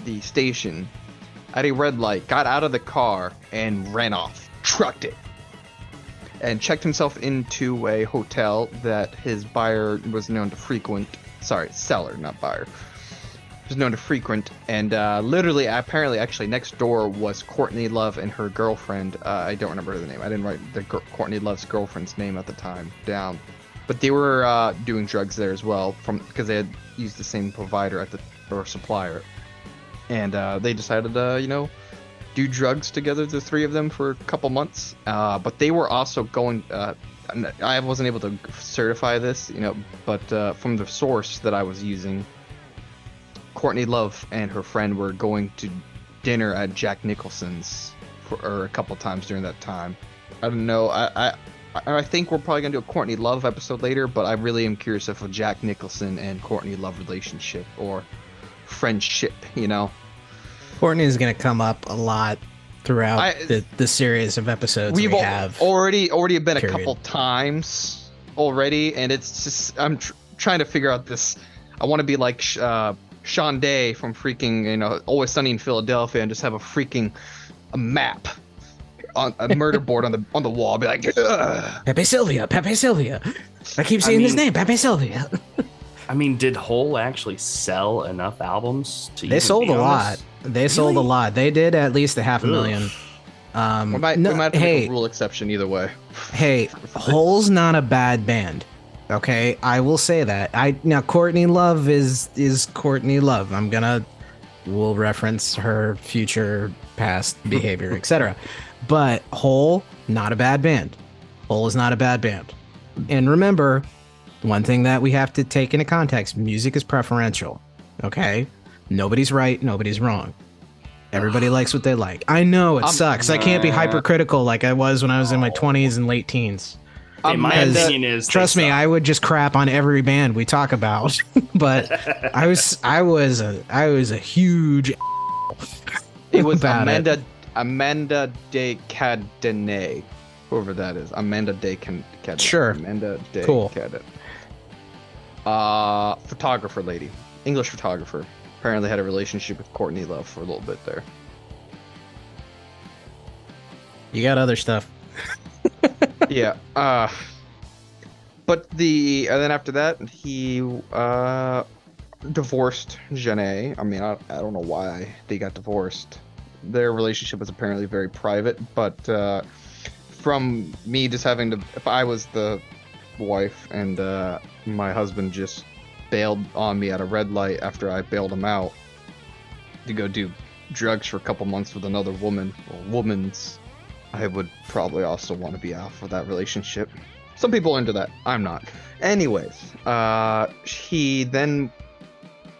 the station at a red light, got out of the car and ran off, trucked it, and checked himself into a hotel that his buyer was known to frequent. Sorry, seller, not buyer. Was known to frequent, and uh, literally, apparently, actually, next door was Courtney Love and her girlfriend. Uh, I don't remember the name. I didn't write the gir- Courtney Love's girlfriend's name at the time down, but they were uh, doing drugs there as well, from because they had used the same provider at the or supplier, and uh, they decided to, you know, do drugs together, the three of them, for a couple months. Uh, but they were also going. Uh, I wasn't able to certify this, you know, but uh, from the source that I was using, Courtney Love and her friend were going to dinner at Jack Nicholson's for or a couple times during that time. I don't know. I I, I think we're probably gonna do a Courtney Love episode later, but I really am curious if a Jack Nicholson and Courtney Love relationship or friendship, you know. Courtney is going to come up a lot throughout I- the, the series of episodes We've we have. already already been a couple times already, and it's just I'm tr- trying to figure out this. I want to be like sh- uh, Sean Day from freaking you know Always Sunny in Philadelphia, and just have a freaking a map on a murder board on the on the wall. Be like, "Ugh." Pepe Silvia, Pepe Silvia. I keep seeing his mean- name, Pepe Silvia. I mean, did Hole actually sell enough albums to? They even sold be a on lot. this? They sold a lot. They did at least a half a Ugh. million. Um, we might no, we might have to hey, make a rule exception either way. hey, Hole's not a bad band. Okay, I will say that. I now Courtney Love is is Courtney Love. I'm gonna we'll reference her future past behavior, etc. But Hole, not a bad band. Hole is not a bad band. And remember, one thing that we have to take into context: music is preferential. Okay, nobody's right, nobody's wrong. Everybody likes what they like. I know it I'm- sucks. I can't be hypercritical like I was when I was in my 20s and late teens. Hey, my opinion is. Trust me. I would just crap on every band we talk about. but I was I was a I was a huge It was about it. Amanda Amanda de Cadenet, whoever that is. Amanda de Cadenet. Sure. Amanda de Cool. Cadenet. Uh, photographer lady, English photographer. Apparently had a relationship with Courtney Love for a little bit there. You got other stuff. yeah. Uh, but the and then after that he uh divorced Janae. I mean, I, I don't know why they got divorced. Their relationship was apparently very private, but uh, from me just having to, if I was the wife, and uh, my husband just bailed on me at a red light after I bailed him out to go do drugs for a couple months with another woman or woman's. I would probably also want to be out for that relationship. Some people are into that. I'm not. Anyways, uh, he then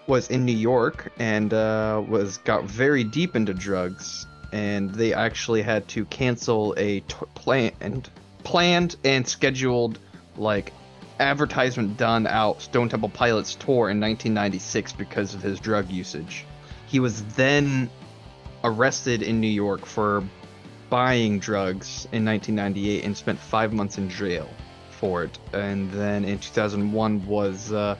was in New York and uh, was got very deep into drugs, and they actually had to cancel a t- plan planned and scheduled like advertisement done out Stone Temple Pilots tour in 1996 because of his drug usage. He was then arrested in New York for buying drugs in 1998 and spent five months in jail for it. And then in 2001 was uh,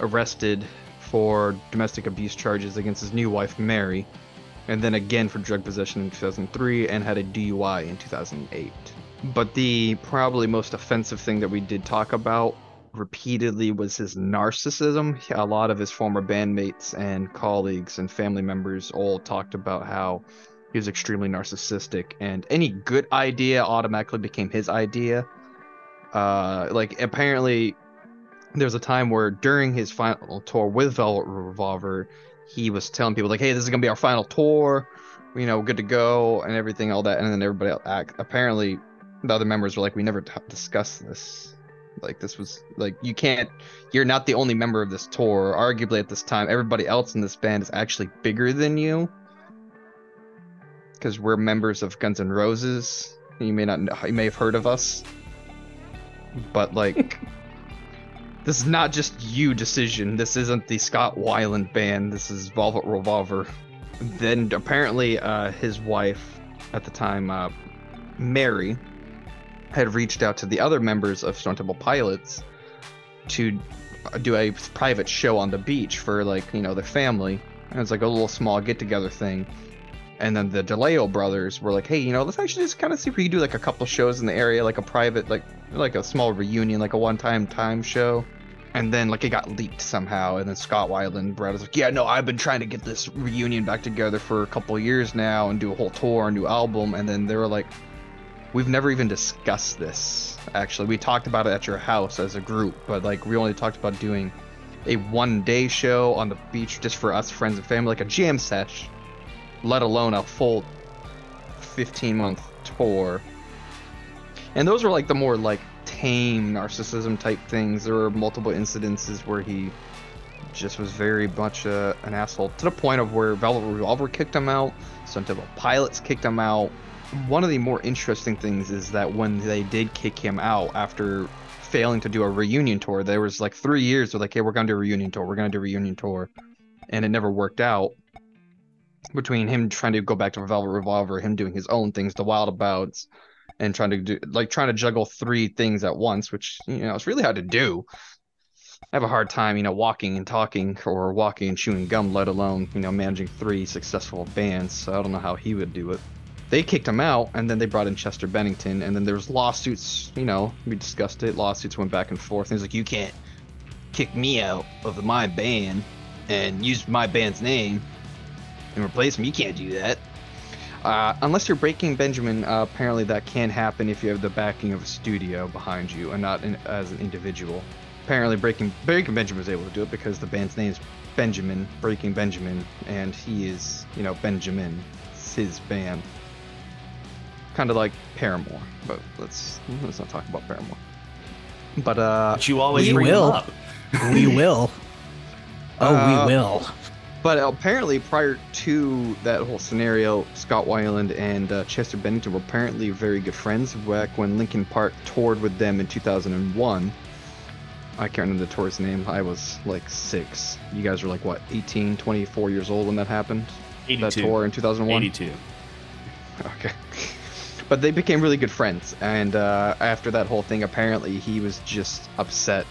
arrested for domestic abuse charges against his new wife Mary, and then again for drug possession in 2003 and had a DUI in 2008. But the probably most offensive thing that we did talk about repeatedly was his narcissism. A lot of his former bandmates and colleagues and family members all talked about how he was extremely narcissistic and any good idea automatically became his idea. Uh, like apparently there's a time where during his final tour with Velvet Revolver, he was telling people like, "Hey, this is gonna be our final tour, you know, good to go and everything, all that." And then everybody act. Apparently, the other members were like, "We never t- discussed this. Like, this was like you can't. You're not the only member of this tour. Arguably, at this time, everybody else in this band is actually bigger than you." Because we're members of Guns N' Roses. You may not know, you may have heard of us, but like this is not just you decision. This isn't the Scott Weiland band. This is Velvet Revolver. Then apparently, uh, his wife at the time, uh, Mary, had reached out to the other members of Stone Temple Pilots to do a private show on the beach for like you know their family. And it's like a little small get together thing. And then the DeLeo brothers were like, "Hey, you know, let's actually just kind of see if we can do like a couple shows in the area, like a private, like like a small reunion, like a one-time time show." And then like it got leaked somehow, and then Scott Weiland, Brad was like, "Yeah, no, I've been trying to get this reunion back together for a couple years now, and do a whole tour, a new album." And then they were like, "We've never even discussed this. Actually, we talked about it at your house as a group, but like we only talked about doing a one-day show on the beach just for us, friends and family, like a jam sesh, let alone a full 15-month tour." And those were like the more like tame narcissism type things. There were multiple incidences where he just was very much uh, an asshole to the point of where Velvet Revolver kicked him out, Stone Temple Pilots kicked him out. One of the more interesting things is that when they did kick him out after failing to do a reunion tour, there was like three years of like, hey, we're gonna do a reunion tour, we're gonna do a reunion tour, and it never worked out. Between him trying to go back to Velvet Revolver, him doing his own things, the Wildabouts, and trying to do like trying to juggle three things at once, which you know it's really hard to do. I have a hard time, you know, walking and talking or walking and chewing gum, let alone you know managing three successful bands. So I don't know how he would do it. They kicked him out, and then they brought in Chester Bennington, and then there was lawsuits. You know, we discussed it. Lawsuits went back and forth. And he's like, "You can't kick me out of my band and use my band's name and replace me. You can't do that." Uh, unless you're Breaking Benjamin, uh, apparently that can happen if you have the backing of a studio behind you and not in, as an individual. Apparently, Breaking Breaking Benjamin was able to do it because the band's name is Benjamin, Breaking Benjamin, and he is, you know, Benjamin. It's his band. Kind of like Paramore, but let's let's not talk about Paramore. But uh, But you always We will. up. We will. Oh, Uh, we will. But apparently, prior to that whole scenario, Scott Weiland and uh, Chester Bennington were apparently very good friends back when Linkin Park toured with them in 2001. I can't remember the tour's name. I was like six. You guys were like, what, 18, 24 years old when that happened? That tour in 2001? 82. Okay. But they became really good friends, and uh, after that whole thing, apparently he was just upset.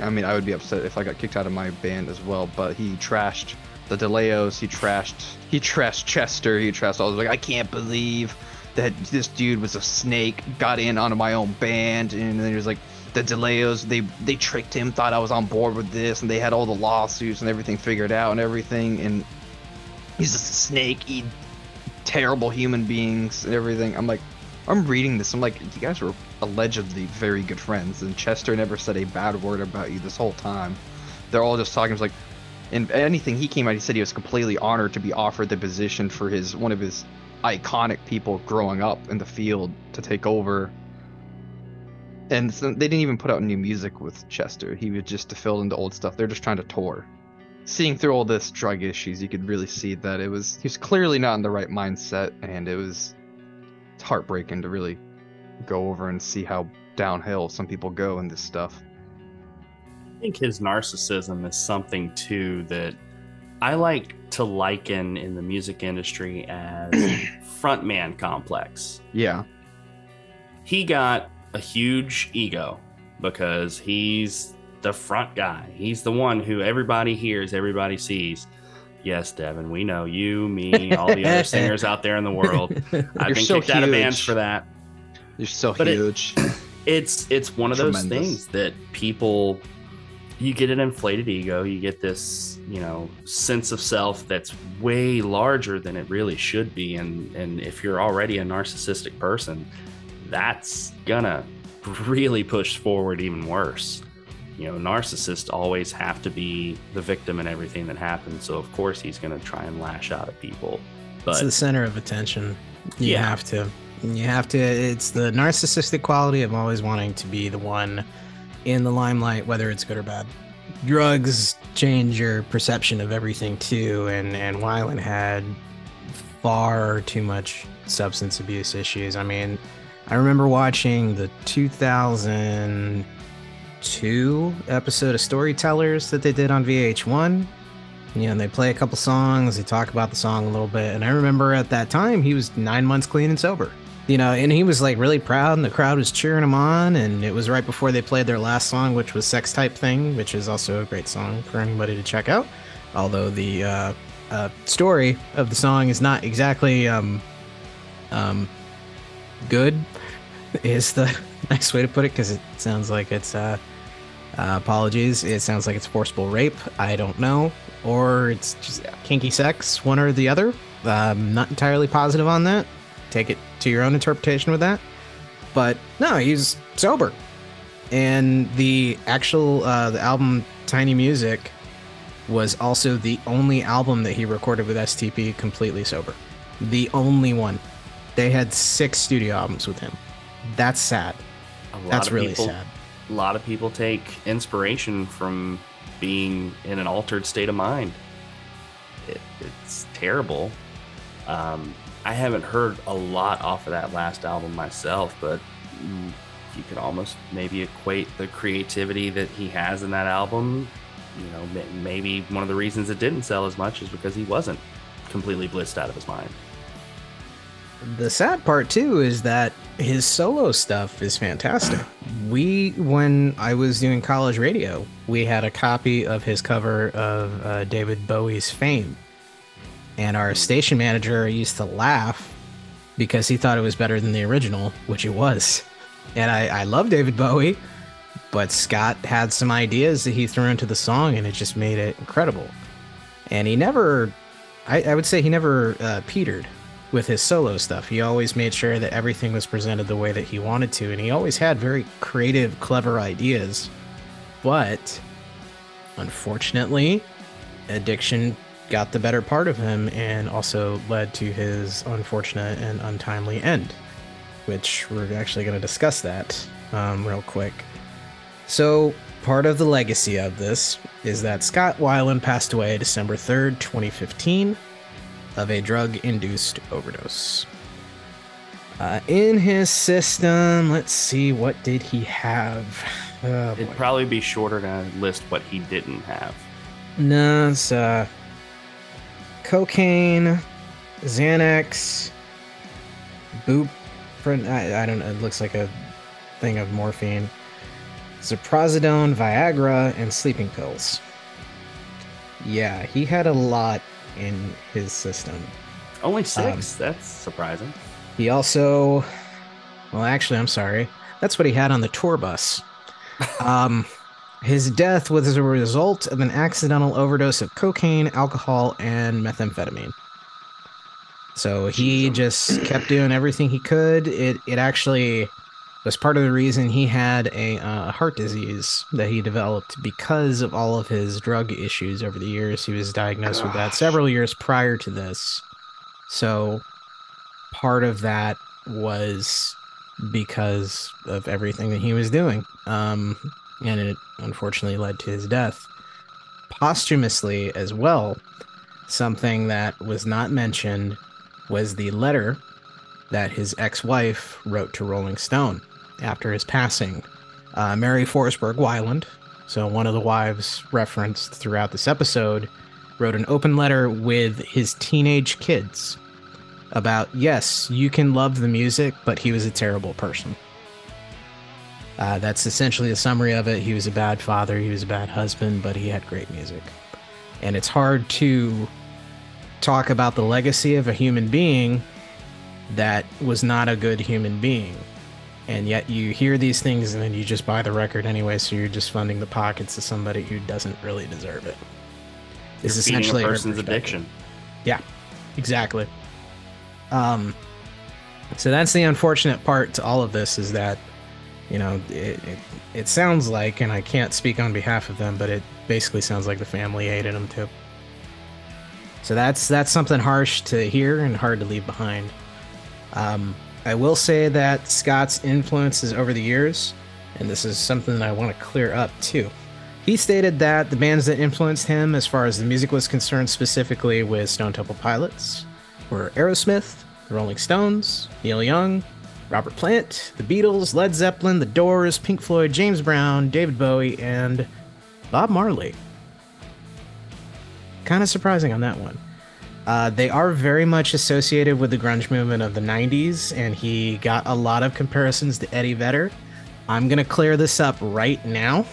I mean, I would be upset if I got kicked out of my band as well. But he trashed the DeLeos. He trashed. He trashed Chester. He trashed all. Like I can't believe that this dude was a snake. Got in onto my own band, and then he was like, the DeLeos. They they tricked him. Thought I was on board with this, and they had all the lawsuits and everything figured out and everything. And he's just a snake. He terrible human beings and everything. I'm like, I'm reading this. I'm like, you guys were allegedly very good friends, and Chester never said a bad word about you this whole time. They're all just talking. It's like, in anything he came out, he said he was completely honored to be offered the position for his one of his iconic people growing up in the field to take over. And so they didn't even put out new music with Chester. He was just to fill in the old stuff. They're just trying to tour. Seeing through all this drug issues, you could really see that it was he was clearly not in the right mindset, and it was it's heartbreaking to really go over and see how downhill some people go in this stuff. I think his narcissism is something too that I like to liken in the music industry as frontman complex. Yeah, He got a huge ego because he's the front guy. He's the one who everybody hears, everybody sees. Yes, Devin, we know you, me, all the other singers out there in the world. I've You're been so kicked out of bands huge. for that. you're so But it- huge. it's it's one of those things that people you get an inflated ego you get this you know sense of self that's way larger than it really should be and and if you're already a narcissistic person that's gonna really push forward even worse you know narcissists always have to be the victim in everything that happens so of course he's gonna try and lash out at people but it's the center of attention. You Yeah. have to. You have to. It's the narcissistic quality of always wanting to be the one in the limelight, whether it's good or bad. Drugs change your perception of everything too, and and Weiland had far too much substance abuse issues. I mean, I remember watching the 2002 episode of Storytellers that they did on VH1 you know, they play a couple songs, they talk about the song a little bit. And I remember at that time he was nine months clean and sober. You know, and he was like really proud, and the crowd was cheering him on. And it was right before they played their last song, which was Sex Type Thing, which is also a great song for anybody to check out. Although the uh, uh, story of the song is not exactly um, um, good, is the nice way to put it, because it sounds like it's uh, uh, apologies. It sounds like it's forcible rape. I don't know. Or it's just kinky sex, one or the other. Um, not entirely positive on that. Take it to your own interpretation with that. But no, he's sober. And the actual uh, the album Tiny Music was also the only album that he recorded with STP completely sober. The only one. They had six studio albums with him. That's sad. a lot That's of really people, sad. A lot of people take inspiration from being in an altered state of mind. It, it's terrible. Um, I haven't heard a lot off of that last album myself, but mm, you could almost maybe equate the creativity that he has in that album. You know, maybe one of the reasons it didn't sell as much is because he wasn't completely blissed out of his mind. The sad part too is that his solo stuff is fantastic. We, when I was doing college radio, we had a copy of his cover of uh, David Bowie's Fame. And our station manager used to laugh because he thought it was better than the original, which it was. And I, I love David Bowie, but Scott had some ideas that he threw into the song and it just made it incredible. And he never, I, I would say he never uh, petered with his solo stuff. He always made sure that everything was presented the way that he wanted to, and he always had very creative, clever ideas. But unfortunately, addiction got the better part of him and also led to his unfortunate and untimely end, which we're actually going to discuss that um, real quick. So, part of the legacy of this is that Scott Weiland passed away December 3rd, 2015 of a drug induced overdose. Uh, in his system, let's see, what did he have? Oh, It'd boy. probably be shorter to list what he didn't have. No, it's uh, cocaine, Xanax, boop. I, I don't know. It looks like a thing of morphine. Ziprasidone, Viagra, and sleeping pills. Yeah, he had a lot in his system. Only six. That's surprising. He also, well, actually, I'm sorry. That's what he had on the tour bus. Um, his death was as a result of an accidental overdose of cocaine, alcohol, and methamphetamine. So he just kept doing everything he could. It it actually was part of the reason he had a uh, heart disease that he developed because of all of his drug issues over the years. He was diagnosed with that several years prior to this. So part of that was because of everything that he was doing. Um, and it unfortunately led to his death. Posthumously, as well, something that was not mentioned was the letter that his ex wife wrote to Rolling Stone after his passing. Uh, Mary Forsberg Weiland, so one of the wives referenced throughout this episode, wrote an open letter with his teenage kids about yes, you can love the music, but he was a terrible person. Uh, that's essentially a summary of it. He was a bad father, he was a bad husband, but he had great music. And it's hard to talk about the legacy of a human being that was not a good human being. And yet you hear these things and then you just buy the record anyway, so you're just funding the pockets of somebody who doesn't really deserve it. You're essentially a person's addiction yeah Exactly. Um, so that's the unfortunate part to all of this is that, you know, it, it, it sounds like, and I can't speak on behalf of them, but it basically sounds like the family hated them too. So that's that's something harsh to hear and hard to leave behind. Um, I will say that Scott's influences over the years, and this is something that I want to clear up too. He stated that the bands that influenced him, as far as the music was concerned, specifically with Stone Temple Pilots, were Aerosmith, the Rolling Stones, Neil Young, Robert Plant, the Beatles, Led Zeppelin, The Doors, Pink Floyd, James Brown, David Bowie, and Bob Marley. Kind of surprising on that one. Uh, they are very much associated with the grunge movement of the 90s, and he got a lot of comparisons to Eddie Vedder. I'm going to clear this up right now.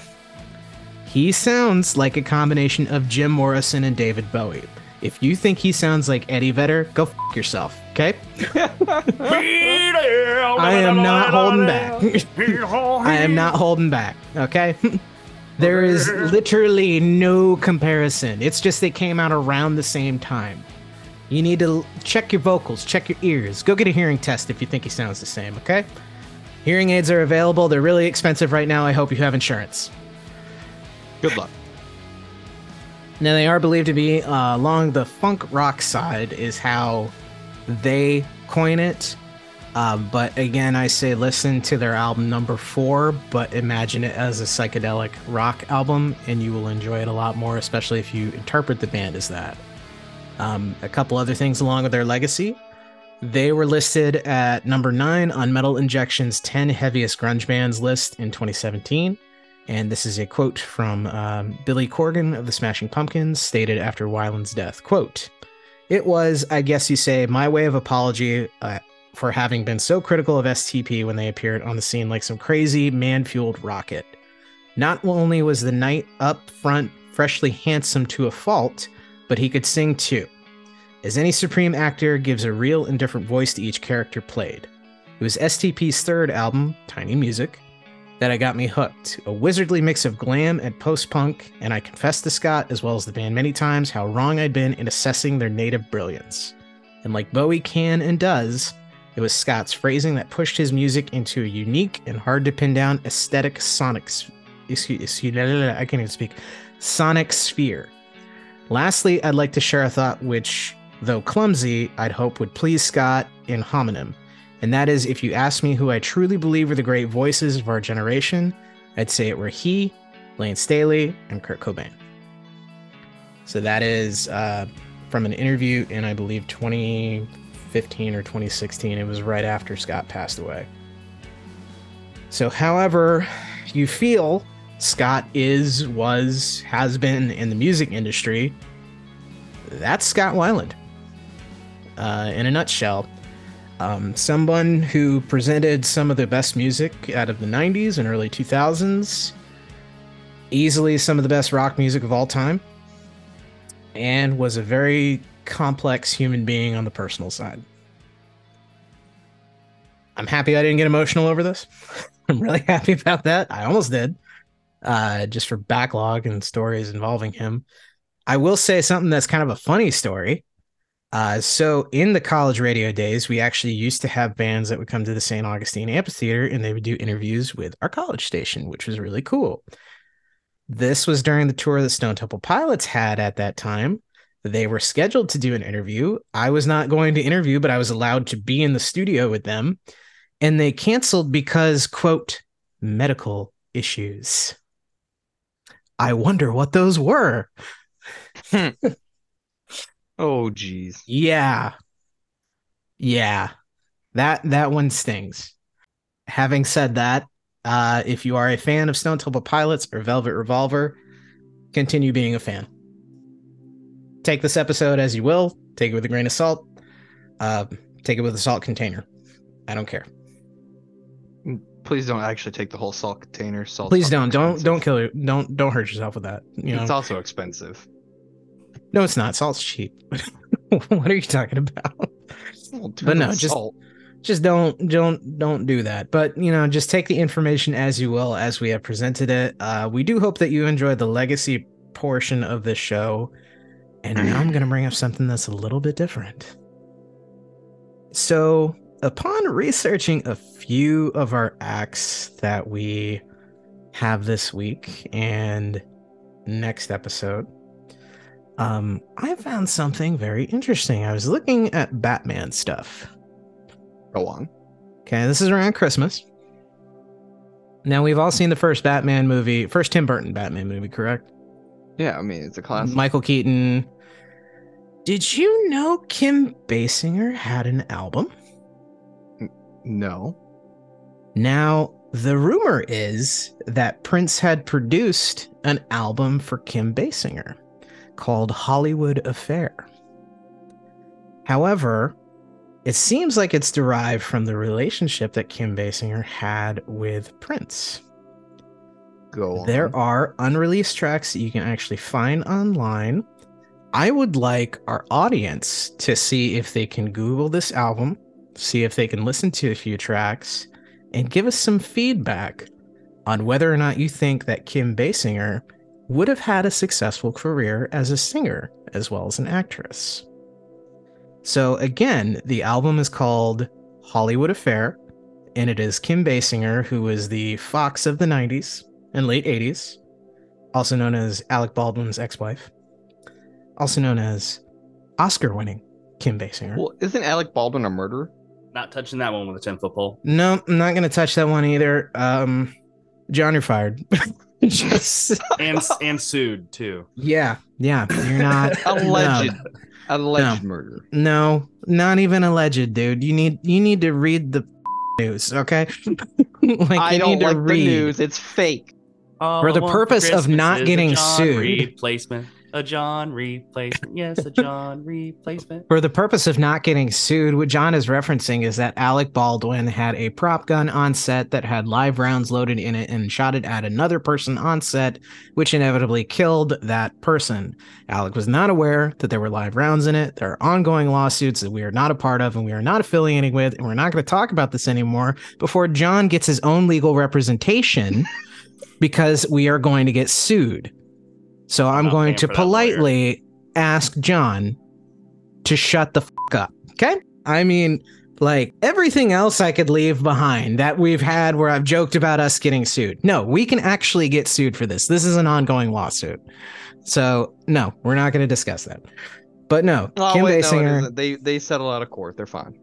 He sounds like a combination of Jim Morrison and David Bowie. If you think he sounds like Eddie Vedder, go f yourself, okay? I am not holding back. I am not holding back, okay? there is literally no comparison. It's just they came out around the same time. You need to check your vocals, check your ears. Go get a hearing test if you think he sounds the same, okay? Hearing aids are available. They're really expensive right now. I hope you have insurance. Good luck. Now they are believed to be uh, along the funk rock side, is how they coin it. Uh, but again, I say listen to their album number four, but imagine it as a psychedelic rock album, and you will enjoy it a lot more, especially if you interpret the band as that. Um, a couple other things along with their legacy. They were listed at number nine on Metal Injection's 10 heaviest grunge bands list in 2017. And this is a quote from um, Billy Corgan of the Smashing Pumpkins, stated after Weiland's death. Quote, It was, I guess you say, my way of apology uh, for having been so critical of STP when they appeared on the scene like some crazy man fueled rocket. Not only was the knight up front freshly handsome to a fault, but he could sing too. As any supreme actor gives a real and different voice to each character played. It was STP's third album, Tiny Music, that I got me hooked. A wizardly mix of glam and post punk, and I confessed to Scott, as well as the band many times, how wrong I'd been in assessing their native brilliance. And like Bowie can and does, it was Scott's phrasing that pushed his music into a unique and hard to pin down aesthetic sonic. Excuse, excuse, I can't even speak. Sonic sphere. Lastly, I'd like to share a thought which, though clumsy, I'd hope would please Scott in homonym. And that is if you ask me who I truly believe were the great voices of our generation, I'd say it were he, Layne Staley, and Kurt Cobain. So that is uh, from an interview in, I believe, 2015 or 2016. It was right after Scott passed away. So, however you feel Scott is, was, has been in the music industry, that's Scott Weiland. Uh, in a nutshell, um, someone who presented some of the best music out of the 90s and early 2000s, easily some of the best rock music of all time, and was a very complex human being on the personal side. I'm happy I didn't get emotional over this. I'm really happy about that. I almost did, uh, just for backlog and stories involving him. I will say something that's kind of a funny story. Uh, so in the college radio days, we actually used to have bands that would come to the St. Augustine Amphitheater and they would do interviews with our college station, which was really cool. This was during the tour that Stone Temple Pilots had at that time. They were scheduled to do an interview. I was not going to interview, but I was allowed to be in the studio with them. And they canceled because, quote, medical issues. I wonder what those were. Oh, jeez. Yeah. Yeah. That that one stings. Having said that, uh, if you are a fan of Stone Temple Pilots or Velvet Revolver, continue being a fan. Take this episode as you will. Take it with a grain of salt. Uh, take it with a salt container. I don't care. Please don't actually take the whole salt container. Salt. Please don't. Don't don't kill you. Don't don't hurt yourself with that. You know. It's also expensive. no, it's not. Salt's cheap. what are you talking about? But no, just- salt. just don't don't don't do that but you know just take the information as you will as we have presented it uh we do hope that you enjoyed the legacy portion of this show and now i'm going to bring up something that's a little bit different so upon researching a few of our acts that we have this week and next episode um i found something very interesting i was looking at batman stuff Go on. Okay, this is around Christmas. Now we've all seen the first Batman movie, first Tim Burton Batman movie, correct? Yeah, I mean it's a classic. Michael Keaton. Did you know Kim Basinger had an album? No. Now, the rumor is that Prince had produced an album for Kim Basinger called Hollywood Affair. However, it seems like it's derived from the relationship that Kim Basinger had with Prince. Go on. There are unreleased tracks that you can actually find online. I would like our audience to see if they can Google this album, see if they can listen to a few tracks, and give us some feedback on whether or not you think that Kim Basinger would have had a successful career as a singer as well as an actress. So, again, the album is called Hollywood Affair, and it is Kim Basinger, who was the Fox of the 90s and late 80s, also known as Alec Baldwin's ex wife, also known as Oscar winning Kim Basinger. Well, isn't Alec Baldwin a murderer? Not touching that one with a 10 foot pole. no, I'm not going to touch that one either. Um, John, you're fired. Just, And and sued too. yeah, yeah, you're not. Alleged. No, Alleged murder. no, not even alleged, dude. You need you need to read the news, okay? like I you don't need to like the news. It's fake. All For the purpose of not getting John sued. Replacement. A John replacement. Yes, a John replacement. For the purpose of not getting sued, what John is referencing is that Alec Baldwin had a prop gun on set that had live rounds loaded in it and shot it at another person on set, which inevitably killed that person. Alec was not aware that there were live rounds in it. There are ongoing lawsuits that we are not a part of and we are not affiliating with, and we're not going to talk about this anymore before John gets his own legal representation because we are going to get sued. So I'm not going to for lawyer. politely ask John to shut the fuck up. Okay. I mean, like everything else I could leave behind that we've had where I've joked about us getting sued. No, we can actually get sued for this. This is an ongoing lawsuit. So, no, we're not going to discuss that. But no, Oh Kim wait, Basinger. isn't. They they settle out of court. They're fine.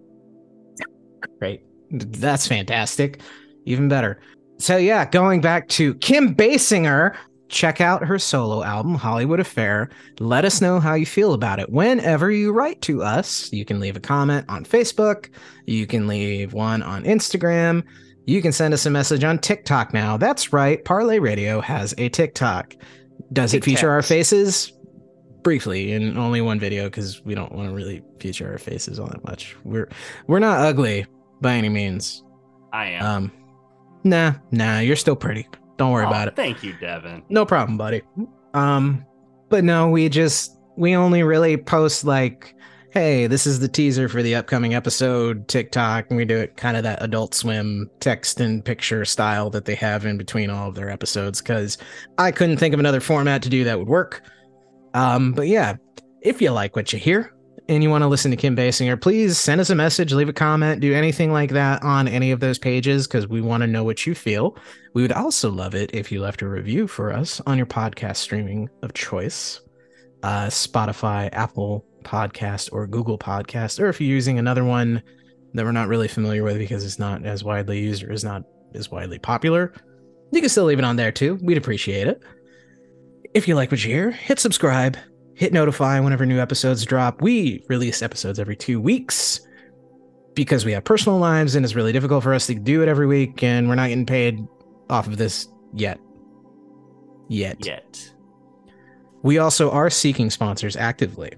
Great. That's fantastic. Even better. So yeah, going back to Kim Basinger, check out her solo album, Hollywood Affair. Let us know how you feel about it. Whenever you write to us, you can leave a comment on Facebook, you can leave one on Instagram, you can send us a message on TikTok now. That's right, Parlay Radio has a TikTok. Does it feature our faces? Briefly, in only one video, because we don't want to really feature our faces all that much. We're we're not ugly by any means. I am. Um, nah, nah, you're still pretty. Don't worry Oh, about it. Thank you, Devin. No problem, buddy. Um, but no, we just we only really post like, hey, this is the teaser for the upcoming episode TikTok, and we do it kind of that Adult Swim text and picture style that they have in between all of their episodes because I couldn't think of another format to do that would work. Um, but yeah, if you like what you hear and you want to listen to Kim Basinger, please send us a message, leave a comment, do anything like that on any of those pages because we want to know what you feel. We would also love it if you left a review for us on your podcast streaming of choice uh, Spotify, Apple Podcast, or Google Podcast, or if you're using another one that we're not really familiar with because it's not as widely used or is not as widely popular, you can still leave it on there too. We'd appreciate it. If you like what you hear, hit subscribe, hit notify whenever new episodes drop. We release episodes every two weeks because we have personal lives and it's really difficult for us to do it every week, and we're not getting paid off of this yet. Yet. Yet. We also are seeking sponsors actively.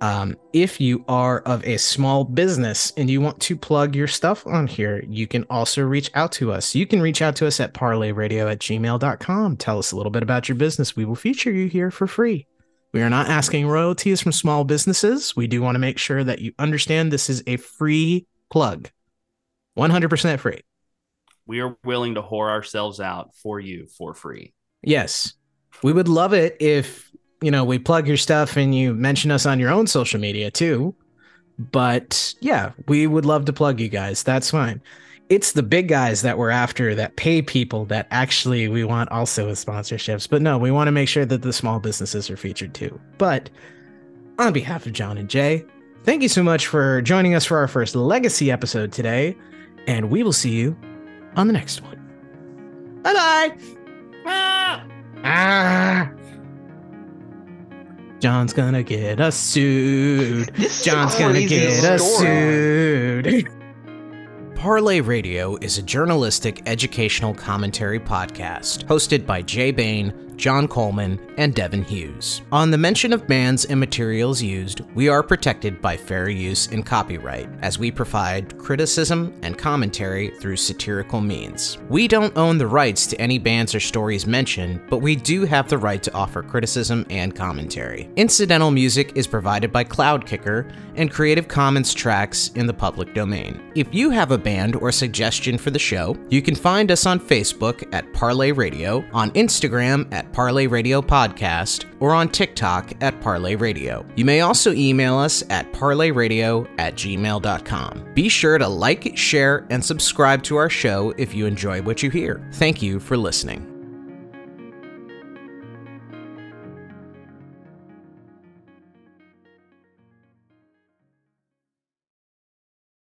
Um, if you are of a small business and you want to plug your stuff on here, you can also reach out to us. You can reach out to us at parlayradio at gmail.com. Tell us a little bit about your business. We will feature you here for free. We are not asking royalties from small businesses. We do want to make sure that you understand this is a free plug, 100% free. We are willing to whore ourselves out for you for free. Yes. We would love it if, you know, we plug your stuff and you mention us on your own social media too. But yeah, we would love to plug you guys. That's fine. It's the big guys that we're after that pay people that actually we want also with sponsorships. But no, we want to make sure that the small businesses are featured too. But on behalf of John and Jay, thank you so much for joining us for our first legacy episode today. And we will see you on the next one. Bye bye. Ah. ah. John's gonna get us sued. John's gonna get us sued. Parlay Radio is a journalistic educational commentary podcast hosted by Jay Bain, John Coleman, and Devin Hughes. On the mention of bands and materials used, we are protected by fair use and copyright, as we provide criticism and commentary through satirical means. We don't own the rights to any bands or stories mentioned, but we do have the right to offer criticism and commentary. Incidental music is provided by Cloudkicker and Creative Commons tracks in the public domain. If you have a band or suggestion for the show, you can find us on Facebook at Parlay Radio, on Instagram Parlay Radio Podcast, or on TikTok at Parlay Radio. You may also email us at parlayradio at gmail.com. Be sure to like, share, and subscribe to our show if you enjoy what you hear. Thank you for listening.